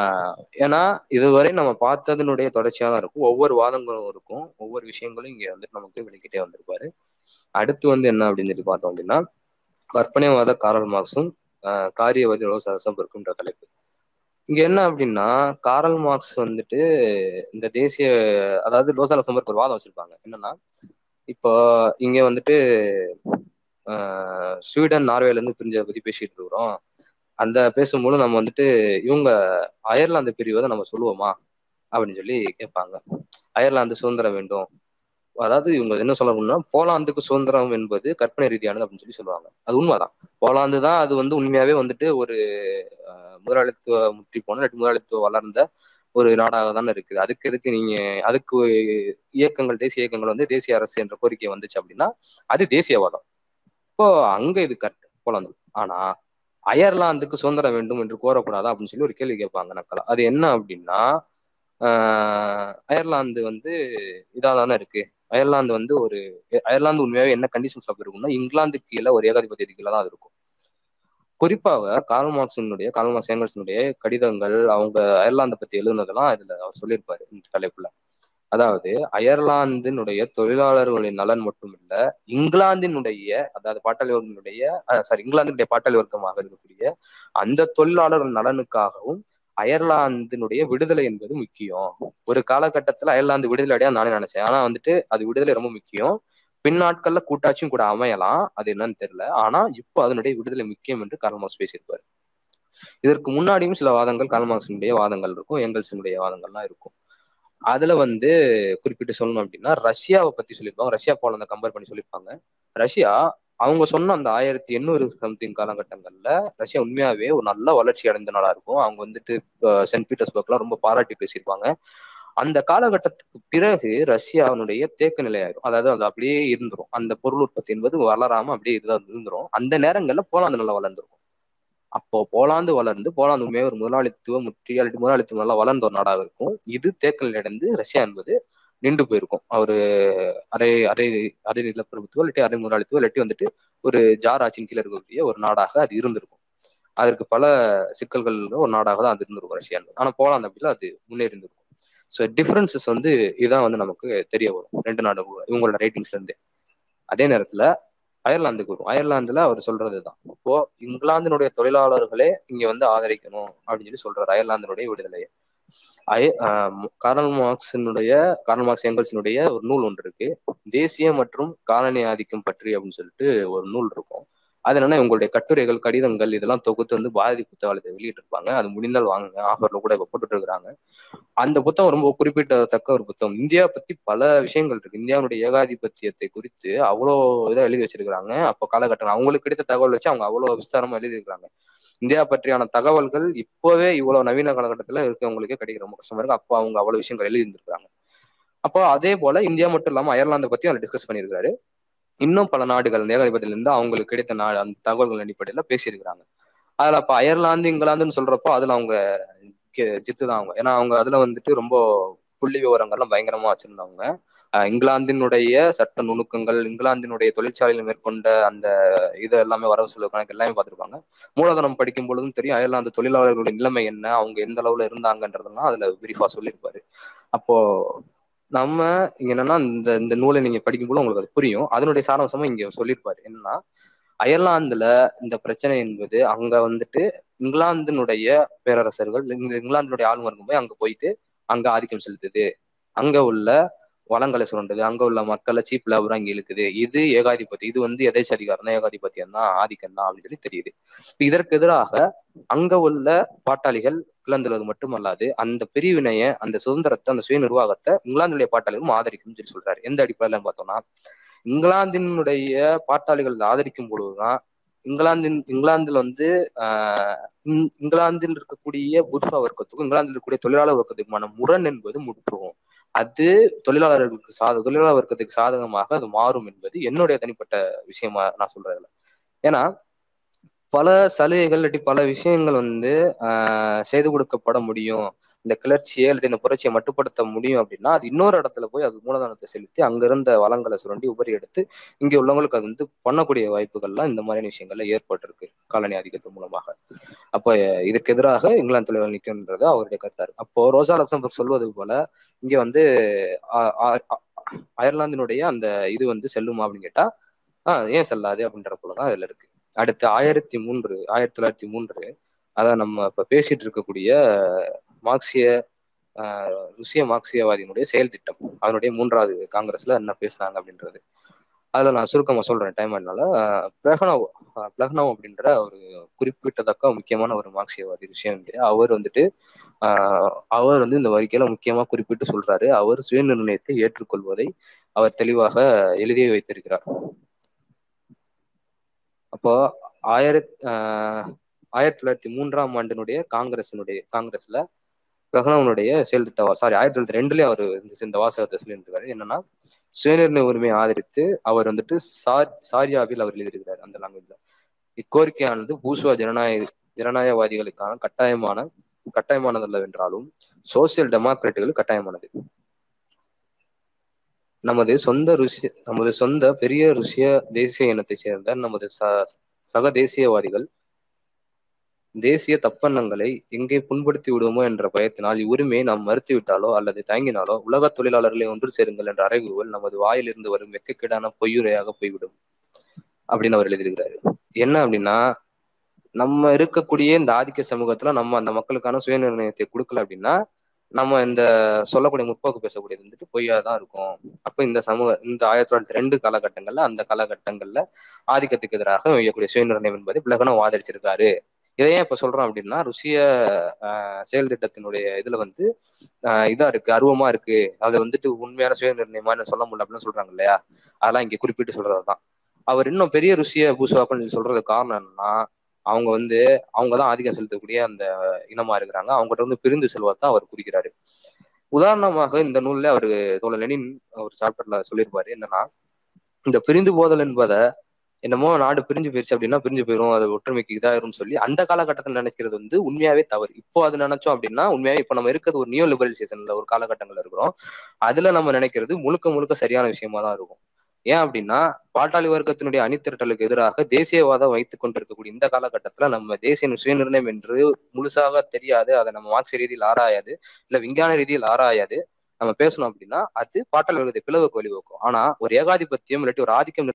ஆஹ் ஏன்னா இதுவரை நம்ம பார்த்ததனுடைய தொடர்ச்சியா தான் இருக்கும். ஒவ்வொரு வாதங்களும் இருக்கும். ஒவ்வொரு விஷயங்களும் இங்க வந்துட்டு நமக்கு விளக்கிட்டே வந்திருப்பாரு. அடுத்து வந்து என்ன அப்படின்னு சொல்லி பார்த்தோம் அப்படின்னா கற்பனைவாத காரல் மார்க்ஸும் காரியவாதி ரோசா லக்சம்பர்க்குன்ற தலைப்பு. இங்க என்ன அப்படின்னா காரல் மார்க்ஸ் வந்துட்டு இந்த தேசிய அதாவது லோசால லக்சம்பர்க் ஒரு வாதம் வச்சிருப்பாங்க. என்னன்னா இப்போ இங்க வந்துட்டு ஸ்வீடன் நார்வேல இருந்து பிரிஞ்சதை பத்தி பேசிட்டு இருக்கிறோம். அந்த பேசும்போது நம்ம வந்துட்டு இவங்க அயர்லாந்து பிரிவதை நம்ம சொல்லுவோமா? அப்படின்னு சொல்லி கேட்பாங்க. அயர்லாந்து சுதந்திரம் வேண்டும். அதாவது இவங்க என்ன சொல்லணும்னா போலாந்துக்கு சுதந்திரம் என்பது கற்பனை ரீதியானது அப்படின்னு சொல்லி சொல்லுவாங்க. அது உண்மைதான். போலாந்து தான் அது வந்து உண்மையாவே வந்துட்டு ஒரு முதலாளித்துவ முற்றி போன முதலாளித்துவ வளர்ந்த ஒரு நாடாக தானே இருக்குது. அதுக்கு எதுக்கு நீங்க அதுக்கு இயக்கங்கள் தேசிய இயக்கங்கள் வந்து தேசிய அரசு என்ற கோரிக்கை வந்துச்சு அப்படின்னா அது தேசியவாதம். இப்போ அங்க இது கரெக்ட் போலாந்து. ஆனா அயர்லாந்துக்கு சுதந்திரம் வேண்டும் என்று கோரக்கூடாதா அப்படின்னு சொல்லி ஒரு கேள்வி கேட்பாங்க நக்கலா. அது என்ன அப்படின்னா அயர்லாந்து வந்து இதா தானே இருக்கு. அயர்லாந்து வந்து ஒரு அயர்லாந்து உண்மையாவே என்ன கண்டிஷன்ஸ்ல இருக்கும்னா இங்கிலாந்து கீழே ஒரு ஏகாதிபத்தியத்துக்கு கீழே தான் இருக்கும். குறிப்பாக கார்ல் மார்க்சினுடைய கார்ல் மார்க்ஸ் ஏங்கல்ஸினுடைய கடிதங்கள் அவங்க அயர்லாந்தை பத்தி எழுதுனதெல்லாம் இதுல அவர் சொல்லியிருப்பாரு இந்த தலைப்புல. அதாவது அயர்லாந்தினுடைய தொழிலாளர்களின் நலன் மட்டும் இல்ல இங்கிலாந்தினுடைய அதாவது பாட்டாளி வர்க்கத்தினுடைய சாரி இங்கிலாந்தினுடைய பாட்டாளி வர்க்கமாக இருக்கக்கூடிய அந்த தொழிலாளர்கள் நலனுக்காகவும் அயர்லாந்தினுடைய விடுதலை என்பது முக்கியம். ஒரு காலகட்டத்துல அயர்லாந்து விடுதலை அடையா நானே நினைச்சேன். ஆனா வந்துட்டு அது விடுதலை ரொம்ப முக்கியம். பின்னாட்கள்ல கூட்டாட்சியும் கூட அமையலாம். அது என்னன்னு தெரியல. ஆனா இப்போ அதனுடைய விடுதலை முக்கியம் என்று கார்ல் பேசியிருப்பாரு. இதற்கு முன்னாடியும் சில வாதங்கள் கார்ல் வாதங்கள் இருக்கும். எங்கல்ஸினுடைய வாதங்கள்லாம் இருக்கும். அதுல வந்து குறிப்பிட்டு சொல்லணும் அப்படின்னா ரஷ்யாவை பத்தி சொல்லியிருப்பாங்க. ரஷ்யா போலந்த கம்பேர் பண்ணி சொல்லியிருப்பாங்க. ரஷ்யா அவங்க சொன்ன அந்த ஆயிரத்தி எண்ணூறு சம்திங் காலகட்டங்கள்ல ரஷ்யா உண்மையாவே ஒரு நல்ல வளர்ச்சி அடைந்த நாளா இருக்கும். அவங்க வந்துட்டு சென்ட் பீட்டர்ஸ்பர்க்லாம் ரொம்ப பாராட்டி பேசியிருப்பாங்க. அந்த காலகட்டத்துக்கு பிறகு ரஷ்யாவினுடைய தேக்க நிலையாயிரும். அதாவது அது அப்படியே இருந்துரும். அந்த பொருள் உற்பத்தி என்பது வளராம அப்படியே இதுதான் இருந்துரும். அந்த நேரங்கள்ல போலாந்து நல்லா வளர்ந்துருக்கும். அப்போ போலாந்து வளர்ந்து போலாந்து உண்மையாக ஒரு முதலாளித்துவ முற்றியாளி முதலாளித்துவம் நல்லா வளர்ந்த ஒரு நாடாக இருக்கும். இது தேக்க நிலையடைந்து ரஷ்யா என்பது நின்று போயிருக்கும். அவரு அரை அரை அரை நிலப்பிரபுத்துவோ இல்லாட்டி அரை முதலாளித்துவோ இல்லாட்டி வந்துட்டு ஒரு ஜார் ஆட்சியின் கீழே இருக்கக்கூடிய ஒரு நாடாக அது இருந்திருக்கும். அதற்கு பல சிக்கல்கள் ஒரு நாடாக தான் அது இருந்திருக்கும் ரஷ்யா ஆனா போலாந்து அப்படில அது முன்னேறி இருந்திருக்கும் ஸோ டிஃபரன்சஸ் வந்து இதான் வந்து நமக்கு தெரிய வரும். ரெண்டு நாடு இவங்களோட ரேட்டிங்ஸ்ல இருந்தே. அதே நேரத்துல அயர்லாந்துக்கு வரும். அயர்லாந்துல அவர் சொல்றதுதான். இப்போ இங்கிலாந்தினுடைய தொழிலாளர்களே இங்க வந்து ஆதரிக்கணும் அப்படின்னு சொல்லி சொல்றாரு அயர்லாந்தினுடைய விடுதலையை. அய ஆஹ் uh, கார்ல் மார்க்ஸினுடைய கார்ல் மார்க்ஸ் எங்கல்ஸினுடைய ஒரு நூல் ஒன்று இருக்கு. தேசிய மற்றும் காலனி ஆதிக்கம் பற்றி அப்படின்னு சொல்லிட்டு ஒரு நூல் இருக்கும். அது என்னன்னா உங்களுடைய கட்டுரைகள் கடிதங்கள் இதெல்லாம் தொகுத்து வந்து பாரதி புத்தகத்தை வெளியிட்டு இருப்பாங்க அது முடிந்தால் வாங்குங்க. ஆஃபர்ல கூட இப்ப போட்டுட்டு இருக்கிறாங்க அந்த புத்தகம் ரொம்ப குறிப்பிட்டத்தக்க ஒரு புத்தகம். இந்தியா பத்தி பல விஷயங்கள் இருக்கு. இந்தியாவுடைய ஏகாதிபத்தியத்தை குறித்து அவ்வளோ இதை எழுதி வச்சிருக்கிறாங்க. அப்போ காலகட்டம் அவங்களுக்கு கிடைத்த தகவல் வச்சு அவங்க அவ்வளோ விஸ்தாரமா எழுதியிருக்கிறாங்க. இந்தியா பற்றியான தகவல்கள் இப்போவே இவ்வளவு நவீன காலகட்டத்துல இருக்கவங்களுக்கே கிடைக்க ரொம்ப கஷ்டமா இருக்கு. அப்போ அவங்க அவ்வளவு விஷயங்கள் எழுதி இருந்திருக்காங்க அப்போ அதே போல இந்தியா மட்டும் இல்லாம அயர்லாந்தை பத்தி அவர் டிஸ்கஸ் பண்ணியிருக்காரு இன்னும் பல நாடுகள் அந்த ஏகாதிபத்தியில இருந்து அவங்களுக்கு கிடைத்த நாடு அந்த தகவல்கள் அடிப்படையில பேசியிருக்கிறாங்க. அதுல அப்ப அயர்லாந்து இங்கிலாந்துன்னு சொல்றப்போ அதுல அவங்க ஜித்து தான் அவங்க. ஏன்னா அவங்க அதுல வந்துட்டு ரொம்ப புள்ளி விவரங்கள்லாம் பயங்கரமா வச்சிருந்தவங்க. இங்கிலாந்தினுடைய சட்ட நுணுக்கங்கள் இங்கிலாந்தினுடைய தொழிற்சாலையில் மேற்கொண்ட அந்த இது எல்லாமே வரவு செலவு கணக்கு எல்லாமே பார்த்துருப்பாங்க. மூலதனம் படிக்கும் பொழுதும் தெரியும் அயர்லாந்து தொழிலாளர்களுடைய நிலைமை என்ன அவங்க எந்த அளவுல இருந்தாங்கன்றதெல்லாம் அதுல விரிவா சொல்லியிருப்பாரு. அப்போ நம்ம இங்க என்னன்னா இந்த இந்த நூலை நீங்க படிக்கும்போது உங்களுக்கு அது புரியும். அதனுடைய சாராம்சமும் இங்க சொல்லியிருப்பாரு. என்னன்னா அயர்லாந்துல இந்த பிரச்சனை என்பது அங்க வந்துட்டு இங்கிலாந்தினுடைய பேரரசர்கள் இங்கிலாந்தினுடைய ஆளுநர் போய் அங்க போயிட்டு அங்க ஆதிக்கம் செலுத்துது. அங்க உள்ள வளங்களை சுரண்டுது. அங்க உள்ள மக்களை சீப் லேபரா இங்க இழுக்குது. இது ஏகாதிபத்தியம். இது வந்து எதேச்ச அதிகாரம் தான். ஏகாதிபத்தியம் தான் ஆதிக்கம் தான் அப்படின்னு சொல்லி தெரியுது. இதற்கு எதிராக அங்க உள்ள பாட்டாளிகள் கிளந்துள்ளது மட்டுமல்லாது அந்த பிரிவினைய அந்த சுதந்திரத்தை அந்த சுய நிர்வாகத்தை இங்கிலாந்துடைய பாட்டாளிகளும் ஆதரிக்கும் சொல்லி சொல்றாரு. எந்த அடிப்படையில பார்த்தோம்னா இங்கிலாந்தினுடைய பாட்டாளிகள் ஆதரிக்கும் பொழுதுதான் இங்கிலாந்தின் இங்கிலாந்துல வந்து ஆஹ் இங்கிலாந்தில் இருக்கக்கூடிய புர்ஃபா வர்க்கத்துக்கும் இங்கிலாந்தில் இருக்கக்கூடிய தொழிலாளர் வர்க்கத்துக்குமான முரண் என்பது முற்றுவோம் அது தொழிலாளர்களுக்கு சாத தொழிலாளர் வர்க்கத்துக்கு சாதகமாக அது மாறும் என்பது என்னுடைய தனிப்பட்ட விஷயமா நான் சொல்றதுல ஏன்னா பல சலுகைகள் இல்லாட்டி பல விஷயங்கள் வந்து ஆஹ் செய்து கொடுக்கப்பட முடியும். இந்த கிளர்ச்சியை அல்லது இந்த புரட்சியை மட்டுப்படுத்த முடியும் அப்படின்னா அது இன்னொரு இடத்துல போய் அது மூலதனத்தை செலுத்தி அங்க இருந்த வளங்களை சுரண்டி உபரி எடுத்து இங்க உள்ளவங்களுக்கு அது வந்து பண்ணக்கூடிய வாய்ப்புகள்லாம் இந்த மாதிரியான விஷயங்கள்ல ஏற்பட்டிருக்கு காலனி ஆதிக்கத்தின் மூலமாக. அப்ப இதுக்கு எதிராக இங்கிலாந்து தலைவர் நிற்கும்ன்றது அவருடைய கருத்தாரு அப்போ ரோசா லக்சம்பர்க் சொல்வது போல இங்க வந்து அயர்லாந்தினுடைய அந்த இது வந்து செல்லுமா அப்படின்னு கேட்டா ஆஹ் ஏன் செல்லாது அப்படின்ற போலதான் அதுல இருக்கு. அடுத்து ஆயிரத்தி மூன்று ஆயிரத்தி தொள்ளாயிரத்தி மூன்று அதான் நம்ம இப்ப பேசிட்டு இருக்கக்கூடிய மார்க்சிய ருசிய மார்க்சியவாதியினுடைய செயல் திட்டம். அதனுடைய மூன்றாவது காங்கிரஸ்ல என்ன பேசுனாங்க அப்படின்றது. அதுல நான் சுருக்கமா சொல்றேன் டைம் அதனால பிளஹனவ் பிளஹனவ் அப்படின்ற ஒரு குறிப்பிட்டதக்க முக்கியமான ஒரு மார்க்சியவாதி விஷயம் அவர் வந்துட்டு ஆஹ் அவர் வந்து இந்த வரிக்கையில முக்கியமா குறிப்பிட்டு சொல்றாரு. அவர் சுய நிர்ணயத்தை ஏற்றுக்கொள்வதை அவர் தெளிவாக எழுதி வைத்திருக்கிறார். அப்போ ஆயிரத்தி ஆஹ் ஆயிரத்தி தொள்ளாயிரத்தி மூன்றாம் ஆண்டினுடைய காங்கிரசினுடைய காங்கிரஸ்ல பிரகனவனுடைய செயல் திட்ட சாரி ஆயிரத்தி தொள்ளாயிரத்தி ரெண்டுலேயே அவர் இந்த வாசகத்தை சொல்லியிருக்காரு என்னன்னா சுயநிர்ணய உரிமையை ஆதரித்து அவர் வந்துட்டு சார் சாரியாவில் அவர் எழுதியிருக்கிறார் அந்த லாங்குவேஜ்ல இக்கோரிக்கையானது பூசுவா ஜனநாயக ஜனநாயகவாதிகளுக்கான கட்டாயமான கட்டாயமானதல்லவென்றாலும் சோசியல் டெமோக்ராட்டுகள் கட்டாயமானது. நமது சொந்த ருசிய நமது சொந்த பெரிய ருசிய தேசிய இனத்தை சேர்ந்த நமது ச சக தேசியவாதிகள் தேசிய தப்பெண்ணங்களை எங்கே புண்படுத்தி விடுவோமோ என்ற பயத்தினால் இவ்வுரிமையை நாம் மறுத்துவிட்டாலோ அல்லது தயங்கினாலோ உலக தொழிலாளர்களை ஒன்று சேருங்கள் என்ற அறைகூவல் நமது வாயிலிருந்து வரும் வெக்கக்கேடான பொய்யுரையாக போய்விடும் அப்படின்னு அவர் எழுதியிருக்கிறாரு. என்ன அப்படின்னா நம்ம இருக்கக்கூடிய இந்த ஆதிக்க சமூகத்துல நம்ம அந்த மக்களுக்கான சுயநிர்ணயத்தை கொடுக்கல அப்படின்னா நம்ம இந்த சொல்லக்கூடிய முற்போக்கு பேசக்கூடியது வந்துட்டு பொய்யா தான் இருக்கும். அப்ப இந்த சமூக இந்த ஆயிரத்தி தொள்ளாயிரத்தி ரெண்டு காலகட்டங்கள்ல அந்த காலகட்டங்கள்ல ஆதிக்கத்துக்கு எதிராக வைக்கக்கூடிய சுயநிர்ணயம் என்பது பிளகனம் ஆதரிச்சிருக்காரு இதை ஏன் இப்ப சொல்றோம் அப்படின்னா ருசிய ஆஹ் செயல் திட்டத்தினுடைய இதுல வந்து ஆஹ் இதா இருக்கு அருவமா இருக்கு. அதை வந்துட்டு உண்மையான சுய நிர்ணயமா சொல்ல முடியல அப்படின்னு சொல்றாங்க இல்லையா? அதெல்லாம் இங்க குறிப்பிட்டு சொல்றதுதான். அவர் இன்னும் பெரிய ருசிய பூசுவாக்குன்னு சொல்றது காரணம் என்னன்னா அவங்க வந்து அவங்கதான் ஆதிக்கம் செலுத்தக்கூடிய அந்த இனமா இருக்கிறாங்க. அவங்ககிட்ட வந்து பிரிந்து செல்வதான் அவர் குறிக்கிறாரு. உதாரணமாக இந்த நூல்ல அவரு தோழ லெனின் ஒரு சாப்டர்ல சொல்லியிருப்பாரு. என்னன்னா இந்த பிரிந்து போதல் என்பதை என்னமோ நாடு பிரிஞ்சு போயிருச்சு அப்படின்னா பிரிஞ்சு போயிடும் அது ஒற்றுமைக்கு இதாயிரும்னு சொல்லி அந்த காலகட்டத்தில் நினைக்கிறது வந்து உண்மையாவே தவறு. இப்போ அது நினைச்சோம் அப்படின்னா உண்மையாவே இப்போ நம்ம இருக்கிறது ஒரு நியூ லிபரலைசேஷன்ல ஒரு காலகட்டங்கள்ல இருக்கிறோம். அதுல நம்ம நினைக்கிறது முழுக்க முழுக்க சரியான விஷயமா தான் இருக்கும். ஏன் அப்படின்னா பாட்டாளி வர்க்கத்தினுடைய அணித்திரட்டலுக்கு எதிராக தேசியவாதம் வைத்துக் கொண்டிருக்கக்கூடிய இந்த காலகட்டத்துல நம்ம தேசிய சுயநிர்ணயம் என்று முழுசாக தெரியாது அதை நம்ம மார்க்சிய ரீதியில் ஆராயாது இல்ல விஞ்ஞான ரீதியில் ஆராயாது. நம்ம பேசணும் அப்படின்னா அது பாட்டாளி வர்க்கத்தை பிளவுக்கு வழிவகுக்கும். ஆனா ஒரு ஏகாதிபத்தியம் இல்லாட்டி ஒரு ஆதிக்கம்